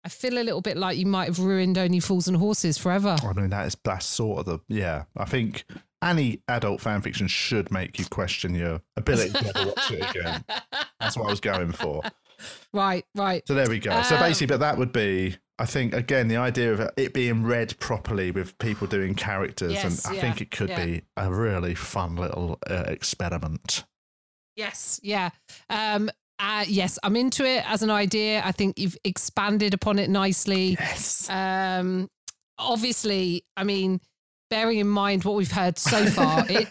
I feel a little bit like you might have ruined only fools and horses forever. I mean, that is that's sort of the yeah. I think any adult fan fiction should make you question your ability to ever watch it again. That's what I was going for. Right, right. So there we go. so Um, basically, but that would be, I think, again, the idea of it being read properly with people doing characters, Yes, and I yeah, think it could yeah. be a really fun little uh, experiment. Yes, yeah. Um uh, yes, I'm into it as an idea. I think you've expanded upon it nicely. Yes. Um obviously, I mean, bearing in mind what we've heard so far, it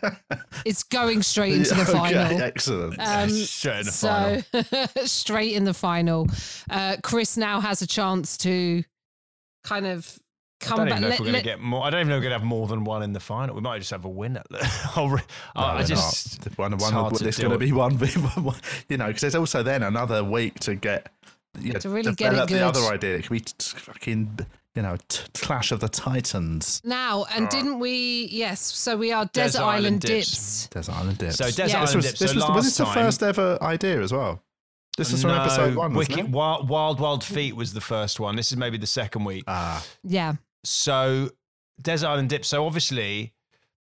it's going straight into the Okay, final. excellent. Um, Straight in the final. so straight in the final. Uh, Chris now has a chance to kind of I come don't back. even know if we're gonna get more. I don't even know if we're going to have more than one in the final. We might just have a winner. I'll re- No, I just not. one, it's one, hard there's going to be one, v- one, you know, because there's also then another week to get yeah, To really get it develop the good. other idea. It could be fucking, you know, t- Clash of the Titans, now, and didn't we? Yes. So we are Desert, Island Island, Dips. dips. Desert Island Dips. So Desert Yeah. this Island was, Dips. this so was, was this the time, first ever idea as well? This was from no, episode one, wasn't Wicked, it? Wild, Wild Wild Feet was the first one. This is maybe the second week. Ah, Yeah. So Desert Island Dips. So obviously,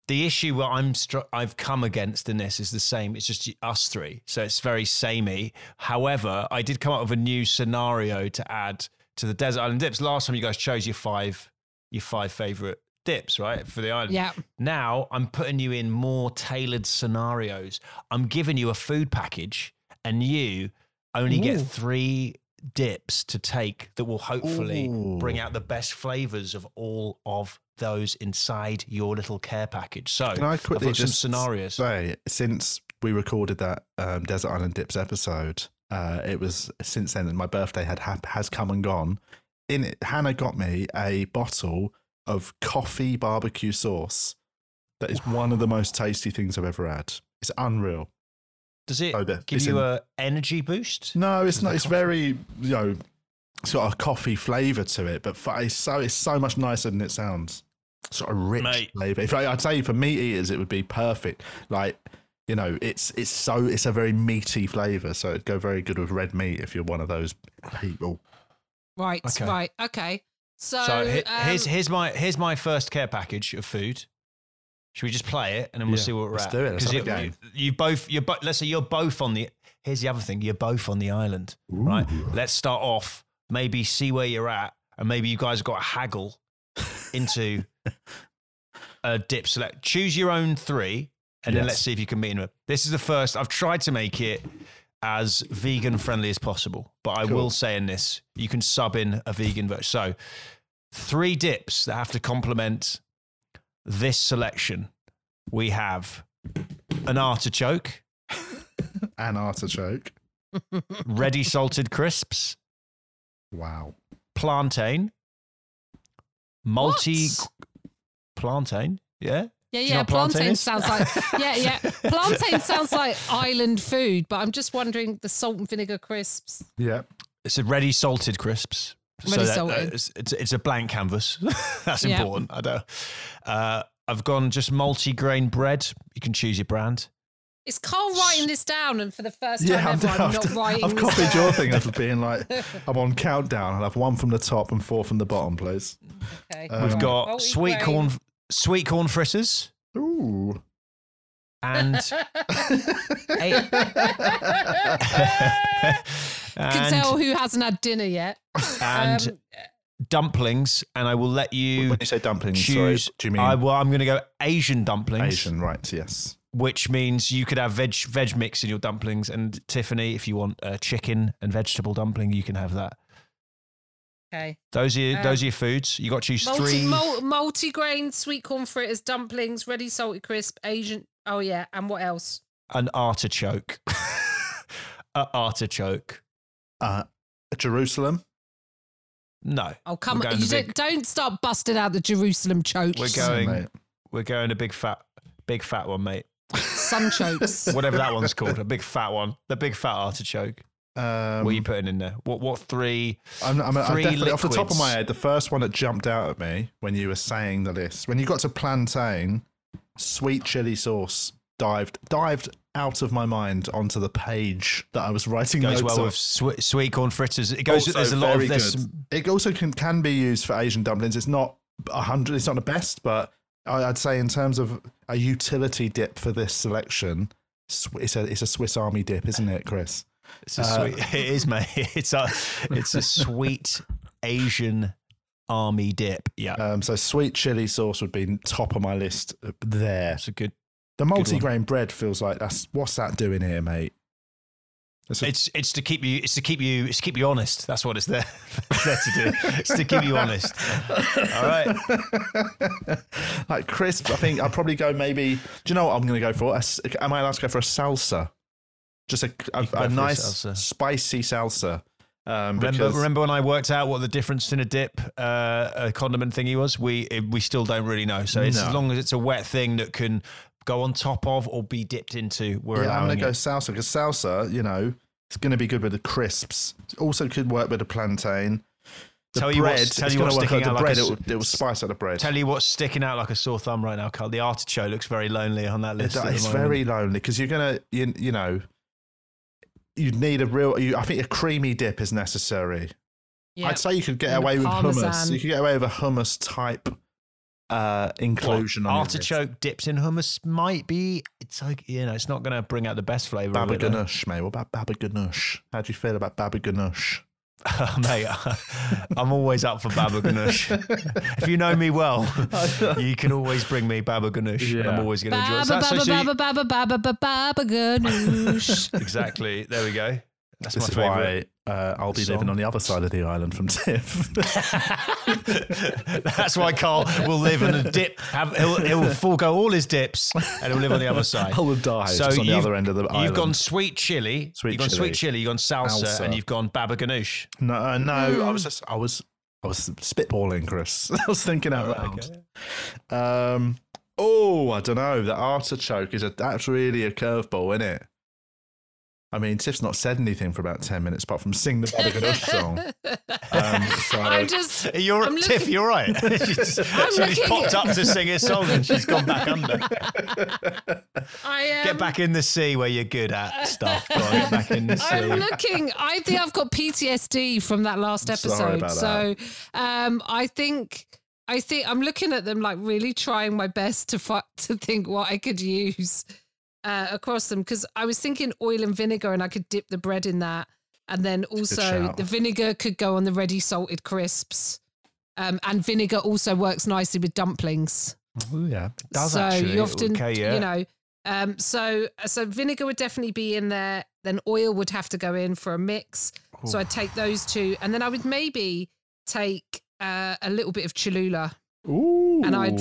the issue where I'm str- I've come against in this is the same. It's just us three, so it's very samey. However, I did come up with a new scenario to add to the Desert Island Dips. Last time you guys chose your five your five favorite dips, right, for the island. Yeah. Now I'm putting you in more tailored scenarios. I'm giving you a food package, and you only get three dips to take that will hopefully Ooh. bring out the best flavors of all of those inside your little care package. So Can I I've quickly got some just scenarios. say, since we recorded that um, Desert Island Dips episode, uh, it was since then, and my birthday had ha- has come and gone. In it, Hannah got me a bottle of coffee barbecue sauce. That is one of the most tasty things I've ever had. It's unreal. Does it Oh, give you in- a energy boost? No, it's not. It's coffee- very you know, it's got a coffee flavour to it, but f- it's so it's so much nicer than it sounds. Sort of rich Mate. flavour. If I, I'd say for meat eaters, it would be perfect. Like you know, it's it's so it's a very meaty flavour, so it'd go very good with red meat if you're one of those people. Right. Okay. Right. Okay. So, So he- um, here's here's my here's my first care package of food. Should we just play it and then we'll Yeah, see what we're let's at? do it. Let's 'Cause have a you, game. you both you're bo- let's say you're both on the here's the other thing you're both on the island right let's start off maybe see where you're at and maybe you guys have got to haggle into a dip select choose your own three and then let's see if you can meet them this is the first i've tried to make it as vegan friendly as possible but i Cool. will say in this you can sub in a vegan version so three dips that have to complement this selection we have an artichoke An artichoke. ready salted crisps Wow. plantain, multi What? plantain. Yeah, Yeah, you yeah. know plantain Plantain sounds like yeah, yeah. Plantain sounds like island food, but I'm just wondering the salt and vinegar crisps. Yeah. it's a ready salted crisps. Ready that- salted. that- it's, it's it's a blank canvas. That's Yeah. important. I don't. Uh, I've gone just multi-grain bread. You can choose your brand. Is Carl writing this down? And for the first time Yeah, I'm, ever, I'm I've, not writing. I've this copied down. your thing of being like, I'm on countdown. I'll have one from the top and four from the bottom, please. Okay. Uh, We've got Multi-grain. sweet corn, sweet corn fritters, Ooh. and eight. Can tell who hasn't had dinner yet. and Um, dumplings, and I will let you when you say dumplings, sorry, do you mean I, well, I'm going to go Asian dumplings, Asian? Right. Yes. which means you could have veg veg mix in your dumplings. And Tiffany, if you want a chicken and vegetable dumpling, you can have that. Okay. Those are your, Um, those are your foods. You got to choose Multi, three. mul- multi-grain sweet corn fritters, dumplings, ready salted crisp, Asian. Oh yeah, and what else? an artichoke. a artichoke. Uh, Jerusalem. No, Oh come on! You don't, big- don't start busting out the Jerusalem chokes. We're going. mate. we're going a big fat, big fat one, mate. sun chokes. Whatever that one's called, a big fat one. The big fat artichoke. Um, what are you putting in there? What what three? I'm, I'm, I'm Three definitely off the top of my head. The first one that jumped out at me when you were saying the list, when you got to plantain, sweet chili sauce dived dived out of my mind onto the page that I was writing Goes well on. with sweet, sweet corn fritters. It goes. Also there's a lot of there's good. It also can can be used for Asian dumplings. It's not a hundred. It's not the best, but I- I'd say in terms of a utility dip for this selection, it's a it's a Swiss Army dip, isn't it, Chris? It's a Uh, sweet. It is, mate. It's a it's a sweet Asian army dip. Yeah, Um, so sweet chili sauce would be top of my list there. It's a good. The multi-grain bread feels like that's what's that doing here, mate? It's a- It's it's to keep you. It's to keep you. It's to keep you honest. That's what it's there. it's there to do. It's to keep you honest. All right. like crisp, I think I'll probably go maybe. Do you know what I'm going to go for? Am I allowed to go for a salsa? Just a, a, You a nice salsa. spicy salsa. Um, Remember, remember when I worked out what the difference in a dip, uh, a condiment thingy was? We it- we still don't really know. So it's No. as long as it's a wet thing that can go on top of or be dipped into, we're yeah, I'm going to go salsa because salsa, you know, it's going to be good with the crisps. It also could work with the plantain. The Tell you bread, what's- tell you what's sticking out the out like bread. a it, will, it will spice out the bread. Tell you what's sticking out like a sore thumb right now, Carl. The artichoke looks very lonely on that list. it's very lonely because you're gonna you, you know you need a real you, i think a creamy dip is necessary Yeah. i'd say you could get And away with hummus you could get away with a hummus type uh What, inclusion on your artichoke dips in hummus might be. It's like you know, it's not going to bring out the best flavor. baba it, ganoush mate what about baba ganoush how do you feel about baba ganoush Mate, I'm always up for baba ganoush. if you know me well, you can always bring me baba ganoush, and I'm always going to enjoy it. Baba, So baba, so you- baba, baba, baba, baba, ganoush. exactly. There we go. That's This is my favourite. why uh, I'll be song. living on the other side of the island from Tiff. That's why Carl will live in a dip. Have, he'll, he'll forego all his dips and he'll live on the other side. I will die So on the you've- other end of the You've gone sweet chili, Sweet you've gone chili. sweet chili, you've gone salsa, Salsa. and you've gone baba ganoush. No, uh, no, Hmm. I was just, I was, I was spitballing, Chris. I was thinking out loud. Um, oh, I don't know. The artichoke is a that's really a curveball, isn't it? I mean, Tiff's not said anything for about ten minutes apart from sing the Baba Ganoush song. Um, so I'm just. You're I'm Tiff, looking- you're right. she's she just looking- popped up to sing a song and she's gone back under. I um, Get back in the sea where you're good at stuff. Go on, get back in the sea. I'm looking. I think I've got PTSD from that last Sorry episode. about so, um, I think. I think I'm looking at them like really trying my best to fi- to think what I could use uh, across them because I was thinking oil and vinegar and I could dip the bread in that, and then also the vinegar could go on the ready salted crisps, um, and vinegar also works nicely with dumplings. oh, yeah, does so actually. you often, Okay, yeah. you know, um, so so vinegar would definitely be in there. Then oil would have to go in for a mix. So I'd take those two, and then I would maybe take uh, a little bit of Cholula, Ooh, and I'd,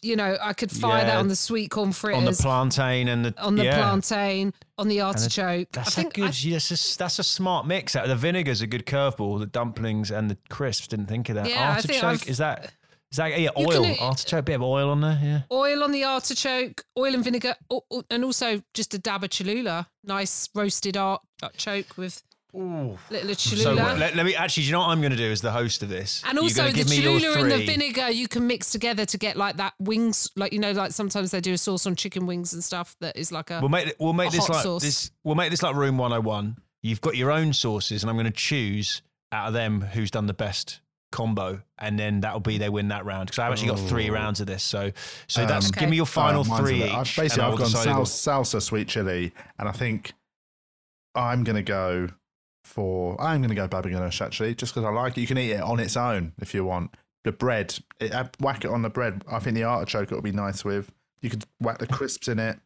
you know, I could fire that on the sweet corn fritters, on the plantain and the on the yeah. plantain, on the artichoke. That's I a think good. I- yes, that's a, that's a smart mix. Uh, the vinegar's a good curveball. The dumplings and the crisps. Didn't think of that. Yeah, artichoke is that? Is that yeah? Oil can- artichoke. Bit of oil on there. Yeah. oil on the artichoke, oil and vinegar, and also just a dab of Cholula. Nice roasted artichoke with little Cholula. So let, let me actually. Do you know what I'm going to do as the host of this? And also the give Cholula and the vinegar you can mix together to get like that wings, like you know, like sometimes they do a sauce on chicken wings and stuff that is like a. We'll make we'll make this like sauce. this. We'll make this like room 101. You've got your own sauces, and I'm going to choose out of them who's done the best combo, and then that'll be they win that round. Because I've actually got three rounds of this. So so Um, that's Okay. give me your final Uh, three bit- I've basically, I I've will gone decide sal- salsa, sweet chili, and I think I'm going to go for. I'm going to go baba ganoush actually, just because I like it. You can eat it on its own if you want. The bread, it, uh, whack it on the bread. I think the artichoke it would be nice with. You could whack the crisps in it.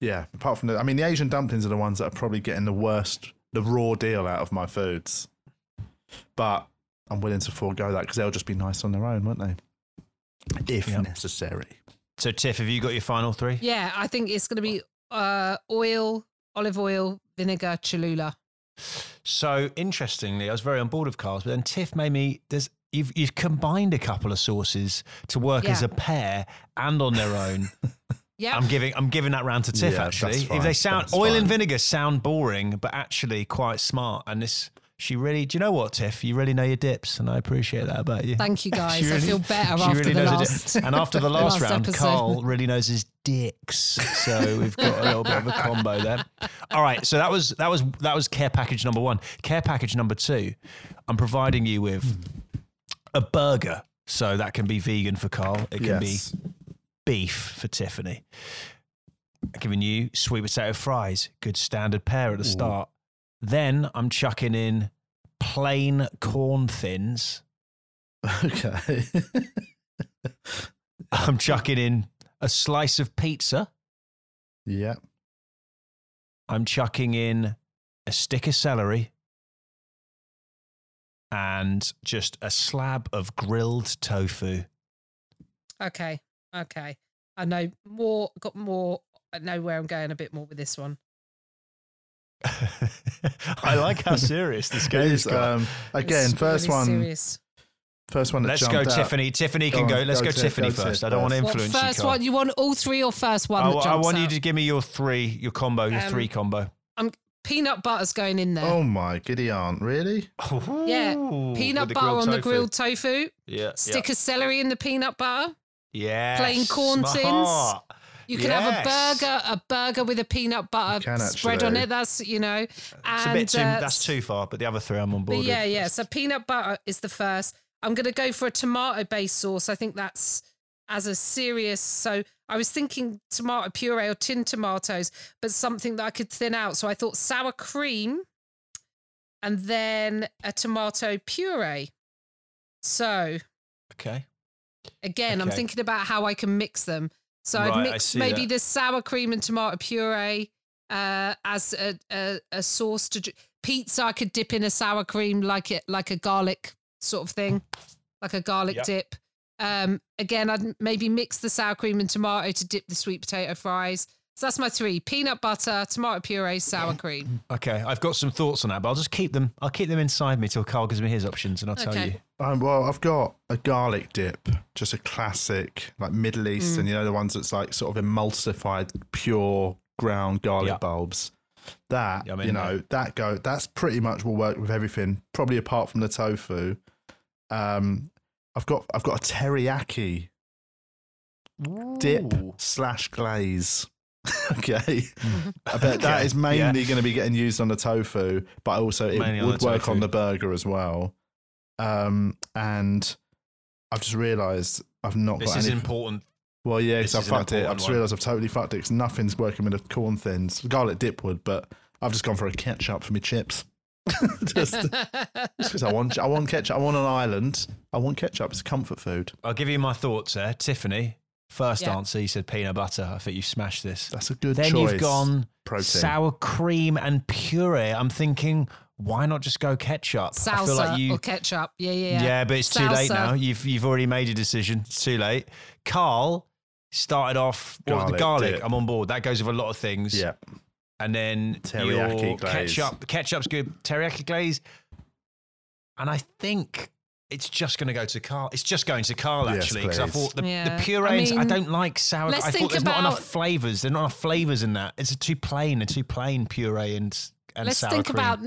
Yeah, apart from the, I mean, the Asian dumplings are the ones that are probably getting the worst, the raw deal out of my foods. But I'm willing to forego that because they'll just be nice on their own, won't they? If Yeah. necessary. So Tiff, have you got your final three? yeah, I think it's going to be uh, oil, olive oil, vinegar, Cholula. So interestingly, I was very on board with Carl's, but then Tiff made me. There's you've you've combined a couple of sauces to work as a pair and on their own. Yeah, I'm giving I'm giving that round to Tiff Yeah, actually. if they sound that's oil and vinegar sound boring, but actually quite smart. And this she really do you know what, Tiff? You really know your dips, and I appreciate that about you. Thank you, guys. She I feel better she after really the knows last. And after the last, last round, episode. Carl really knows his dicks. So we've got a little bit of a combo there. All right. So that was that was that was care package number one. Care package number two. I'm providing you with a burger. So that can be vegan for Carl. It can Yes. be beef for Tiffany. I'm giving you sweet potato fries, good standard pair at the start. Then I'm chucking in plain corn thins. Okay. I'm chucking in a slice of pizza. yeah. I'm chucking in a stick of celery and just a slab of grilled tofu. Okay, okay. I know more. Got more. I know where I'm going a bit more with this one. I like how serious this game is. Um, again, It's first really one. Serious. First one that Let's go, out. Tiffany. Tiffany Go can on, go. Let's go go, Tiffany go first. I don't want to first. What influence first you. Carl. one? You want all three or first one? I, that I jumps want you to give me your three, your combo, your Um, three combo. I'm Peanut butter's going in there. Oh my giddy aunt, really? Yeah, peanut butter grilled on the grilled tofu. Yeah. Stick of celery in the peanut butter. yeah. plain corn thins. You can have a burger, a burger with a peanut butter spread on it. That's you know, and too. uh, that's too far, but the other three I'm on board. yeah, with. yeah. So peanut butter is the first. I'm going to go for a tomato based sauce. I think that's as a serious. So I was thinking tomato puree or tin tomatoes, but something that I could thin out. So I thought sour cream and then a tomato puree. So Okay. again, I'm thinking about how I can mix them. So Right, I'd mix maybe that. the sour cream and tomato puree uh, as a, a, a sauce to pizza. I could dip in a sour cream like it like a garlic sort of thing, like a garlic Yep. dip. Um, again, I'd maybe mix the sour cream and tomato to dip the sweet potato fries. So that's my three: peanut butter, tomato puree, sour cream. Okay. I've got some thoughts on that, but I'll just keep them. I'll keep them inside me till Carl gives me his options, and I'll tell Okay. you. Um, well, I've got a garlic dip, just a classic, like Middle Eastern. Mm. You know the ones that's like sort of emulsified, pure ground garlic Yeah. bulbs. That Yeah, I'm you know that go. That's pretty much will work with everything. Probably apart from the tofu. Um, I've got I've got a teriyaki dip slash glaze. okay. I bet that Okay, is yeah. mainly going to be getting used on the tofu, but also it Mainly on would work on the burger as well. Um, and I've just realised I've not This got is any. important. well, yeah, because I fucked it. I've just realised I've totally fucked it. 'cause nothing's working with the corn thins. Garlic dip would, but I've just gone for a ketchup for my chips. just because I want, I want ketchup. I want an island. I want ketchup. It's comfort food. I'll give you my thoughts there. Tiffany, first Yeah. answer, you said peanut butter. I think you smashed this. That's a good thing. Then choice. you've gone protein. sour cream and puree. I'm thinking, why not just go ketchup? I Salsa feel like you. or ketchup. Yeah, yeah, Yeah. yeah. but it's too late now. You've you've already made a decision. It's too late. Carl started off well, the Garlic garlic. dip. I'm on board. That goes with a lot of things. yeah, And then Teriyaki your glaze. ketchup. Ketchup's good. Teriyaki glaze. And I think it's just going to go to Carl. It's just going to Carl Yes, actually because I thought the, Yeah. the purees. I, I don't like sour. let's I thought there's not enough about- flavors. There's not enough flavors in that. It's a too plain, a too plain puree and and Let's sour think cream. about.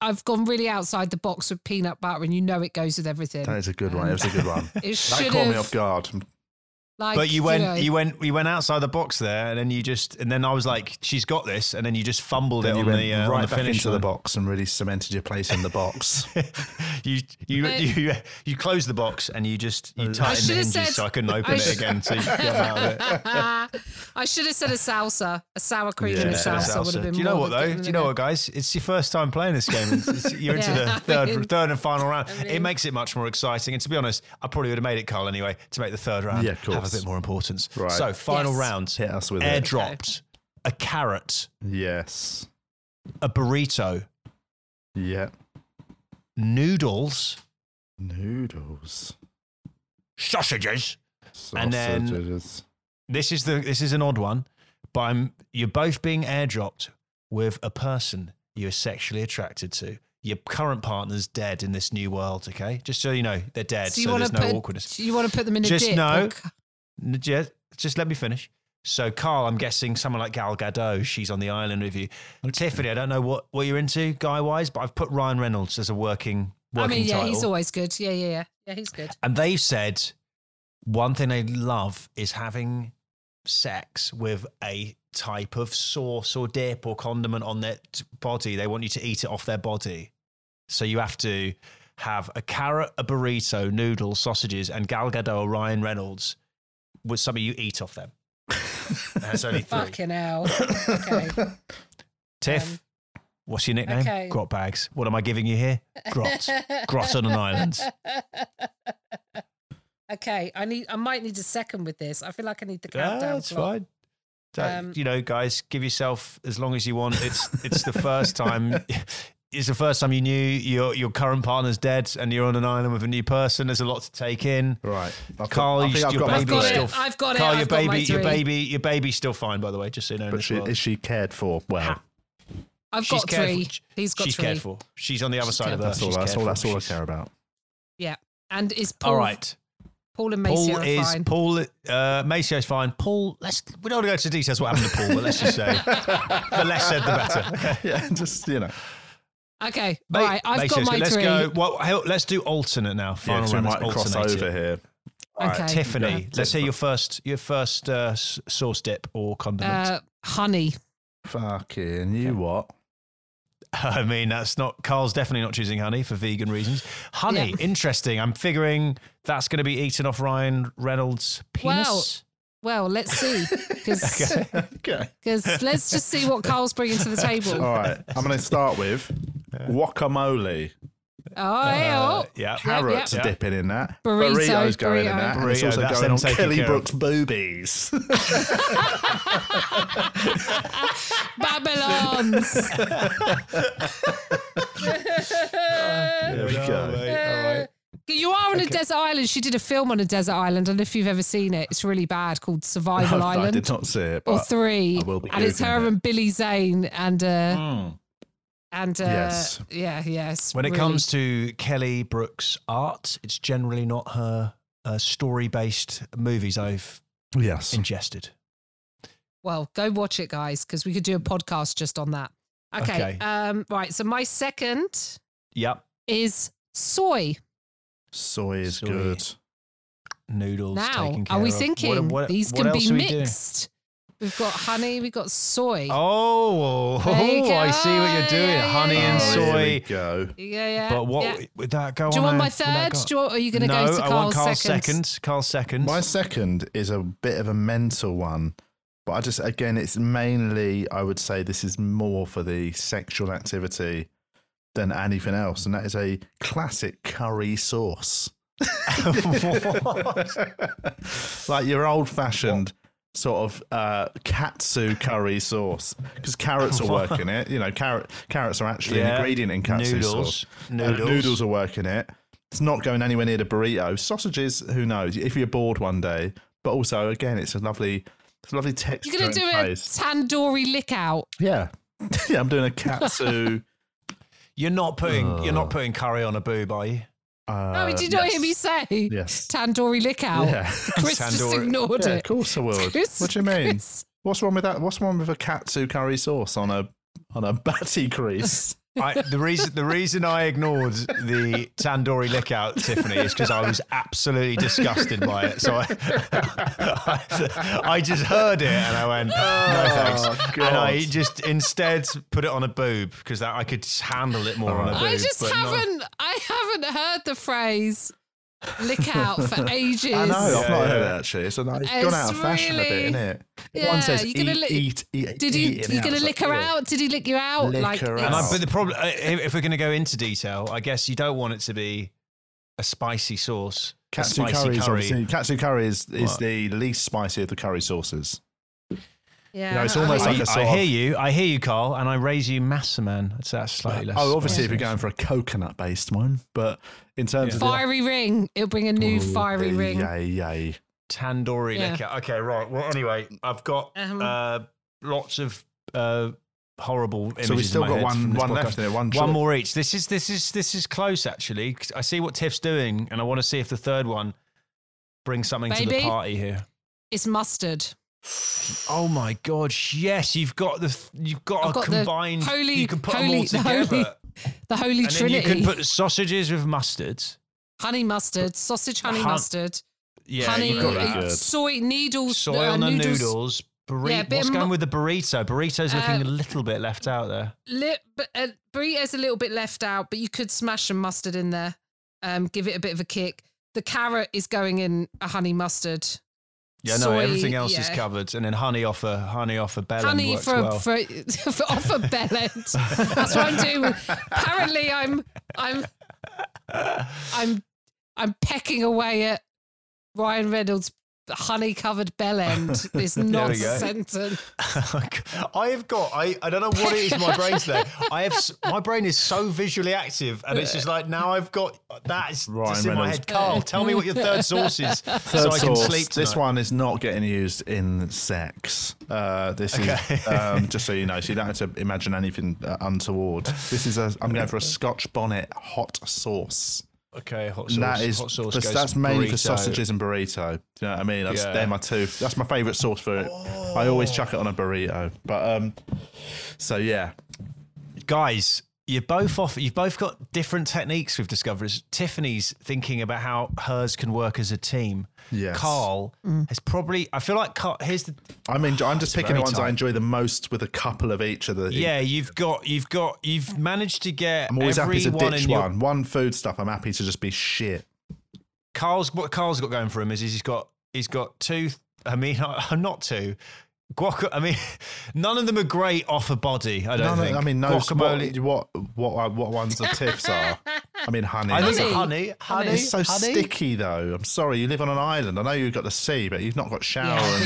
I've gone really outside the box with peanut butter, and you know it goes with everything. that is a good one. It was a good one. It That should caught me off guard. Like, but you went, know, you, went, you went outside the box there, and then you just, and then I was like, "She's got this," and then you just fumbled Then it you on went the uh, on right the back finish into the box and really cemented your place in the box. you you, But- you you closed the box and you just you I tightened the hinges said- so I couldn't open I it sh- again. So you could get out of it. I should have said a salsa, a sour cream Yeah. and a Yeah, salsa would have been. Do you know more what though? Do you know what, guys? It's your first time playing this game. It's, it's- you're into Yeah, the third, I mean- third and final round. I it makes it much more exciting. And to be honest, I probably would have made it, Carl, anyway, to make the third round Yeah, of have a bit more importance. Right. So final Yes. round, Hit us with it. airdropped a carrot, Yes. a burrito, Yeah. noodles, Noodles. sausages. And then- Sausages. This is the this is an odd one, but I'm you're both being airdropped with a person you're sexually attracted to. Your current partner's dead in this new world, okay? Just so you know, they're dead, So so, you want there's no put? awkwardness. You want to put them in a Just dip? no. or c- N- Just, just let me finish. So, Carl, I'm guessing someone like Gal Gadot, she's on the island with you. Tiffany, I don't know what, what you're into guy wise, but I've put Ryan Reynolds as a working I mean, yeah, title. he's always good. Yeah, yeah, yeah. Yeah, he's good. And they've said one thing they love is having sex with a type of sauce or dip or condiment on their body. They want you to eat it off their body. So you have to have a carrot, a burrito, noodles, sausages, and Gal Gadot or Ryan Reynolds with something you eat off them. That's only three. Fucking hell. Okay. Tiff, what's your nickname? okay. Grot bags. What am I giving you here? Grot. Grot on an island. okay, I need. I might need a second with this. I feel like I need the Yeah, countdown. that's clock. fine. Don't- Um, you know, guys, give yourself as long as you want. It's it's the first time. It's the first time you knew your your current partner's dead and you're on an island with a new person. There's a lot to take in. Right. I've Carl, got, you- think I've your got my I've baby's got three. it. still- I've got it. Carl, I've your got baby, your baby, your baby's still fine. By the way, just so you know. in But she, world. is she cared for? Well, I've She's got three. for- He's got She's three. cared for. She's on the other She's side of cared Earth. that's all. That's all. That's all I care about. Yeah, and is Paul? All right. Paul and Macy Paul are is fine. Paul. Uh, Macio's fine. Paul. Let's. We don't want to go into details what happened to Paul, but let's just say the less said, the better. yeah, just you know. Okay, Ma- all right. I've got my good. let's three. go. Well, hell, let's do alternate now. Yeah, Final 'cause we round. might let's cross over it. here. Okay. Tiffany, Yeah. let's hear your first your first uh, sauce dip or condiment. Uh, honey. Fucking you what? I mean, that's not Carl's definitely not choosing honey for vegan reasons. Honey, Yeah. interesting. I'm figuring that's going to be eaten off Ryan Reynolds' penis. Well, let's see, because Okay. Okay. let's just see what Carl's bringing to the table. All right. I'm going to start with guacamole. Oh, Uh, oh. yeah. Carrots yeah. are dipping in that. Burrito, Burrito's going in burrito. that. and it's Burrito, also going them on Kelly care of. Brook's boobies. Babylons. there we go. All right. You are on a desert island. She did a film on a desert island, and if you've ever seen it, it's really bad called Survival I Island I did not see it. or Three, I will be and it's her it. and Billy Zane and uh, Mm. and uh, Yes. yeah, yes. When it comes to Kelly Brook's art, it's generally not her uh, story-based movies I've yes. ingested. well, go watch it, guys, because we could do a podcast just on that. Okay, Okay. Um, right. So my second Yep. is soy. Soy is Soy. good. Noodles. Now, taken care are we of. thinking What- what- these what can be we doing? mixed? We've got honey, we've got soy. Oh, There you oh, I see what you're doing. Yeah, yeah, Honey yeah, and yeah. Oh, here we soy. go. Yeah, yeah. But what yeah. would that go Do you on? want a- my third? go- Do you want, are you going to no, go to I Carl's want Carl's second? second. Carl's second. My second is a bit of a mental one, but I just again, it's mainly I would say this is more for the sexual activity than anything else, and that is a classic curry sauce, like your old-fashioned sort of uh, katsu curry sauce, because carrots are working it. You know, carrot carrots are actually an ingredient in katsu Noodles. sauce. Noodles. Uh, noodles are working it. It's not going anywhere near the burrito. Sausages, who knows? If you're bored one day, but also again, it's a lovely, it's a lovely texture. You're going to do and a taste. tandoori lick out. Yeah, yeah. I'm doing a katsu. You're not putting you're Uh. not putting curry on a boob, are you? Uh, No, did you not yes. hear me say Yes. tandoori lick out? Yeah. Chris just ignored yeah, it. of course I will. Chris- what do you mean? Chris- What's wrong with that? What's wrong with a katsu curry sauce on a on a batty crease? I, the reason the reason I ignored the tandoori lick out, Tiffany, is because I was absolutely disgusted by it. So I, I, I just heard it and I went, no oh, thanks. Oh, And I just instead put it on a boob because I could handle it more on a boob. I just but not- haven't. I haven't heard the phrase "lick out" for ages. I know. I've not heard yeah. it actually. It's, a, it's It's gone out of fashion a bit, really- isn't it? Yeah, One says you're gonna eat, lick- eat, eat. Did you? eat, and You out. gonna lick like, her ew. out? Did he lick you out? Lick like, her it's- And I, out. but the problem, uh, if, if we're going to go into detail, I guess you don't want it to be a spicy sauce. a Katsu spicy curry is curry. katsu curry is, is What? the least spicy of the curry sauces. Yeah, know, it's almost I, like a sort I hear of- you. I hear you, Carl, and I raise you Massaman. So that's slightly less. Oh, obviously, if you're going for a coconut based one, but in terms of the- fiery ring. It'll bring a new Ooh, fiery ring. Yay, yay. tandoori Yeah. liquor. Okay, right. Well, anyway, I've got Um, uh, lots of uh, horrible images. So we still in my got one one podcast. left in it. One, One more each. This is this is this is close actually. 'cause I see what Tiff's doing, and I want to see if the third one brings something to the party here. It's mustard. Oh my god! Yes, you've got the you've got I've a got the combined. holy- you can put them all the together, holy The Holy and then Trinity. you can put sausages with mustard. honey mustard, sausage honey Hun- mustard, Yeah, honey, you've got that. good. soy needles, Soy uh, on the noodles. Burrito. Yeah, a bit What's of going mu- with the burrito? Burrito's looking Uh, a little bit left out there. Li- but, uh, burrito's a little bit left out, but you could smash some mustard in there, um, give it a bit of a kick. The carrot is going in a honey mustard. Yeah, no, soy, everything else is covered, and then honey off a honey off a bell end honey works for, well. for, for off a bell end. That's what I'm doing. Apparently, I'm I'm I'm I'm pecking away at Ryan Reynolds' honey covered bell end. is not a sentence. I have got. I, I don't know what it is in my brain today. I have. My brain is so visually active, and it's just like now I've got that is Ryan just in my head. Carl, tell me what your third sauce is, so Third I can sauce, sleep. this one is not getting used in sex. Uh, this is um, just so you know, so you don't have to imagine anything uh, untoward. This is a. I'm going for a Scotch bonnet hot sauce. Okay, hot sauce. And that is hot sauce for- goes that's mainly for sausages and burrito. Do you know what I mean? That's Yeah. they're my two. That's my favourite sauce for it. I always chuck it on a burrito. But um, so yeah, guys. You both off. You've both got different techniques we've discovered. Tiffany's thinking about how hers can work as a team. Yes. Carl mm. has probably. I feel like Carl. Here's the I mean, I'm just picking very the ones I tight. enjoy the most with a couple of each of the. Yeah, you've got you've got you've managed to get I'm always happy to everyone ditch in your one. One food stuff. I'm happy to just be shit. Carl's what Carl's got going for him is he's got he's got two. I mean, not two. Guac. I mean, none of them are great off a body. I don't No, no, think. I mean, no. guacamole. What, what what what ones the tiffs are? I mean, honey. I think Honey. honey, honey, It's so honey. sticky, though. I'm sorry. You live on an island. I know you've got the sea, but you've not got shower Yeah, and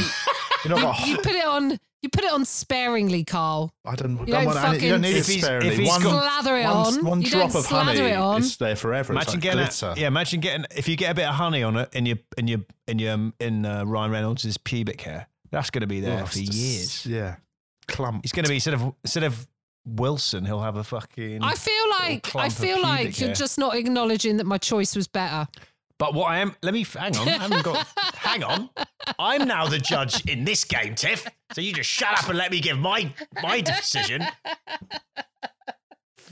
you've not got. You put it on. You put it on sparingly, Carl. I don't, You don't don't want. any- You don't need If it he's- sparingly. if he's one, got- Slather it one- on. one You drop don't of honey slather it on. is there forever. Imagine it's like getting glitter. a, yeah. Imagine getting if you get a bit of honey on it in your in your in your um, in uh, Ryan Reynolds' pubic hair. That's going to be there Oh, for it's just- years. Yeah, clump. He's going to be instead of instead of Wilson, he'll have a fucking. I feel like I feel like you're hair. just not acknowledging that my choice was better. But what I am, let me hang on. I haven't got. hang on. I'm now the judge in this game, Tiff. So you just shut up and let me give my my decision.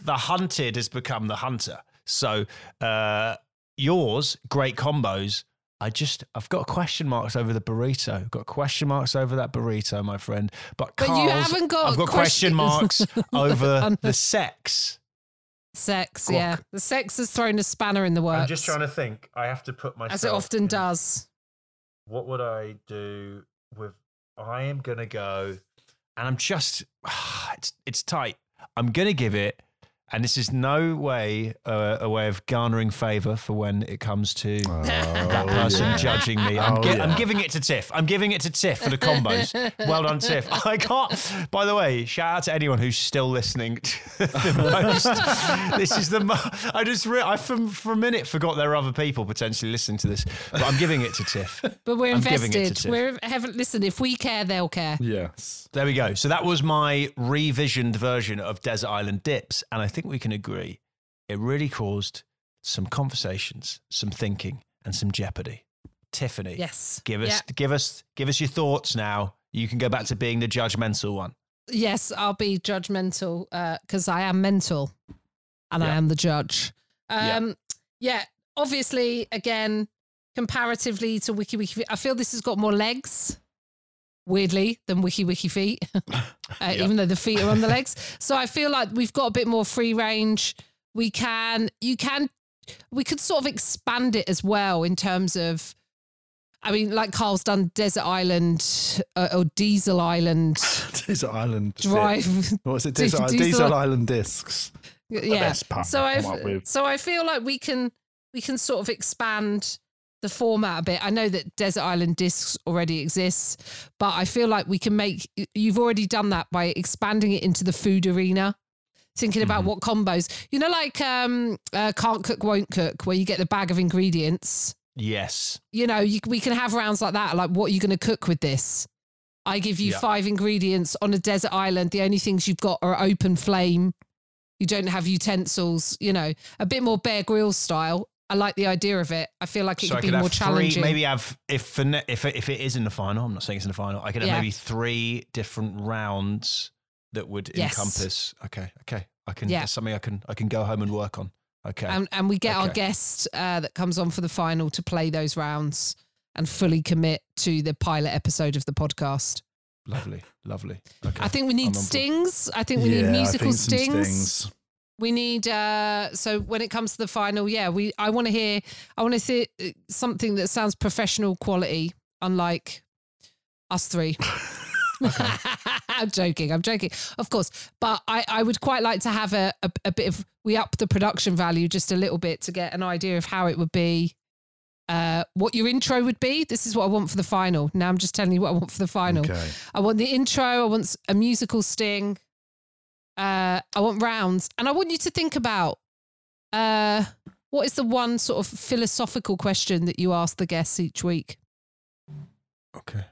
The hunted has become the hunter. So uh, yours, great combos. I just, I've got question marks over the burrito. I've got question marks over that burrito, my friend. But, But you haven't got I've got question questions- marks over the sex. Sex, Guac. yeah. The sex has thrown a spanner in the works. I'm just trying to think. I have to put myself as it often in- does. what would I do with? I am gonna go, and I'm just, it's it's tight. I'm gonna give it, and this is no way uh, a way of garnering favour for when it comes to that person yeah. judging me. I'm, Oh, gi- yeah. I'm giving it to Tiff. I'm giving it to Tiff for the combos. well done, Tiff. I can't. By the way, shout out to anyone who's still listening. To the most. this is the. Mo- I just. Re- I for, for a minute forgot there are other people potentially listening to this, but I'm giving it to Tiff. But we're I'm giving it to invested. We're haven't listen, if we care, they'll care. Yes. There we go. So that was my revisioned version of Desert Island Dips. And I think we can agree it really caused some conversations, some thinking, and some jeopardy. Tiffany, Yes. give us Yeah. give us give us your thoughts now. You can go back to being the judgmental one. Yes, I'll be judgmental because I am mental and I am the judge. Yeah. Um, yeah. obviously, again, comparatively to Wiki Wiki, I feel this has got more legs, weirdly, than Wiki Wiki Feet, uh, even though the feet are on the legs. So I feel like we've got a bit more free range. We can, you can, we could sort of expand it as well in terms of. I mean, like Carl's done Desert Island uh, or Diesel Island Desert Island. Drive. What's it? Diesel- Diesel, Island discs. yeah. so I I've come up with. so I feel like we can we can sort of expand the format a bit. I know that Desert Island Discs already exists, but I feel like we can make you've already done that by expanding it into the food arena. Thinking about Mm-hmm. what combos, you know, like um, uh, can't cook, won't cook, where you get the bag of ingredients. Yes. You know, you, we can have rounds like that. Like, what are you going to cook with this? I give you Yeah. five ingredients on a desert island. The only things you've got are open flame. You don't have utensils. You know, a bit more Bear Grylls style. I like the idea of it. I feel like it so could could be have more three, challenging. maybe have if if if it is in the final. I'm not saying it's in the final. I could have Yeah. maybe three different rounds that would Yes. encompass. Okay, okay, I can. Yeah. That's something I can I can go home and work on. Okay, and, and we get our guest uh, that comes on for the final to play those rounds and fully commit to the pilot episode of the podcast. lovely, lovely. Okay, I think we need stings. I think we yeah, need I musical think some stings. stings. We need uh so when it comes to the final, yeah, we I want to hear I want to hear uh, something that sounds professional quality, unlike us three. I'm joking. I'm joking, of course. But I, I would quite like to have a, a, a bit of we up the production value just a little bit to get an idea of how it would be, uh, what your intro would be. This is what I want for the final. Now I'm just telling you what I want for the final. Okay. I want the intro. I want a musical sting. Uh, I want rounds, and I want you to think about uh, what is the one sort of philosophical question that you ask the guests each week. Okay.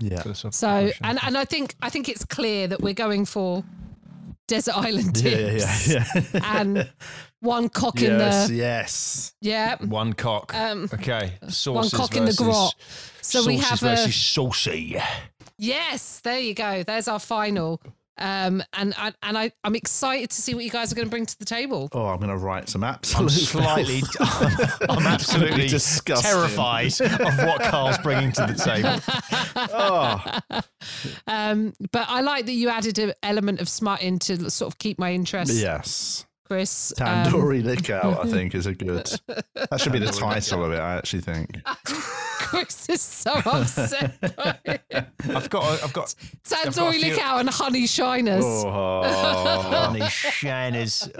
Yeah. So, and and I think I think it's clear that we're going for desert island Yeah, yeah, tips yeah, yeah. and one cock in the yes. yeah. one cock. Um, okay, one sauces cock in the grot. So we sauces have a versus saucy. yes. There you go. There's our final. Um, and and, and I I'm excited to see what you guys are going to bring to the table. Oh, I'm going to write some I'm absolute. slightly, filth. I'm absolutely disgusting. terrified of what Carl's bringing to the table. oh, Um, but I like that you added an element of smut in to sort of keep my interest, yes. Chris. Um, Tandoori lick out, I think, is a good. That should be the title of it, I actually think. Chris is so upset. by. I've got. I've got. I've got a few- Cow and Honey Shiners. Oh, Honey shiners.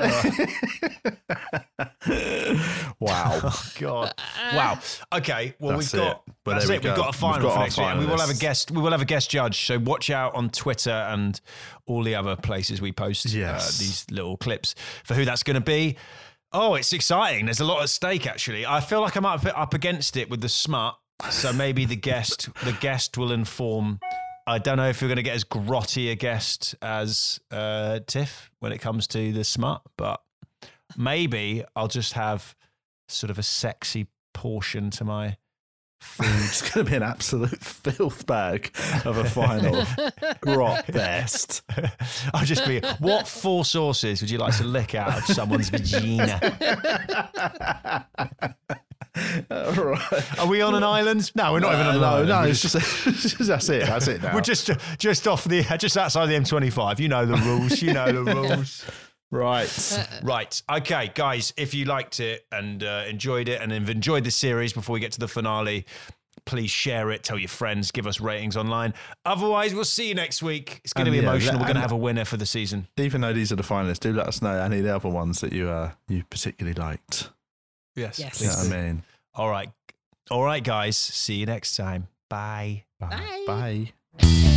Oh, wow. God. Wow. Okay. Well, That's we've got. it. But that's it. we We've go. got a final got for next week, and we will have a guest. We will have a guest judge. So watch out on Twitter and all the other places we post uh, these little clips for who that's going to be. Oh, it's exciting. There's a lot at stake. Actually, I feel like I'm up up against it with the smut. So maybe the guest the guest will inform. I don't know if we're going to get as grotty a guest as uh, Tiff when it comes to the smut, but maybe I'll just have sort of a sexy portion to my food. It's going to be an absolute filth bag of a final. Rock best. I'll just be, what four sauces would you like to lick out of someone's vagina? right. Are we on an island? No, we're not even on an no, island. no, We're it's just, that's it. That's it now. We're just just off the just outside the M25. You know the rules. You know the rules. right. Right. Okay, guys, if you liked it and uh, enjoyed it and have enjoyed the series before we get to the finale, please share it, tell your friends, give us ratings online. Otherwise, we'll see you next week. It's going to be yeah, emotional. let- We're going to have a winner for the season. Even though these are the finalists, do let us know any of the other ones that you uh, you particularly liked. Yes. Yes. You know what I mean? All right. All right, guys. See you next time. Bye. Bye. Bye. Bye.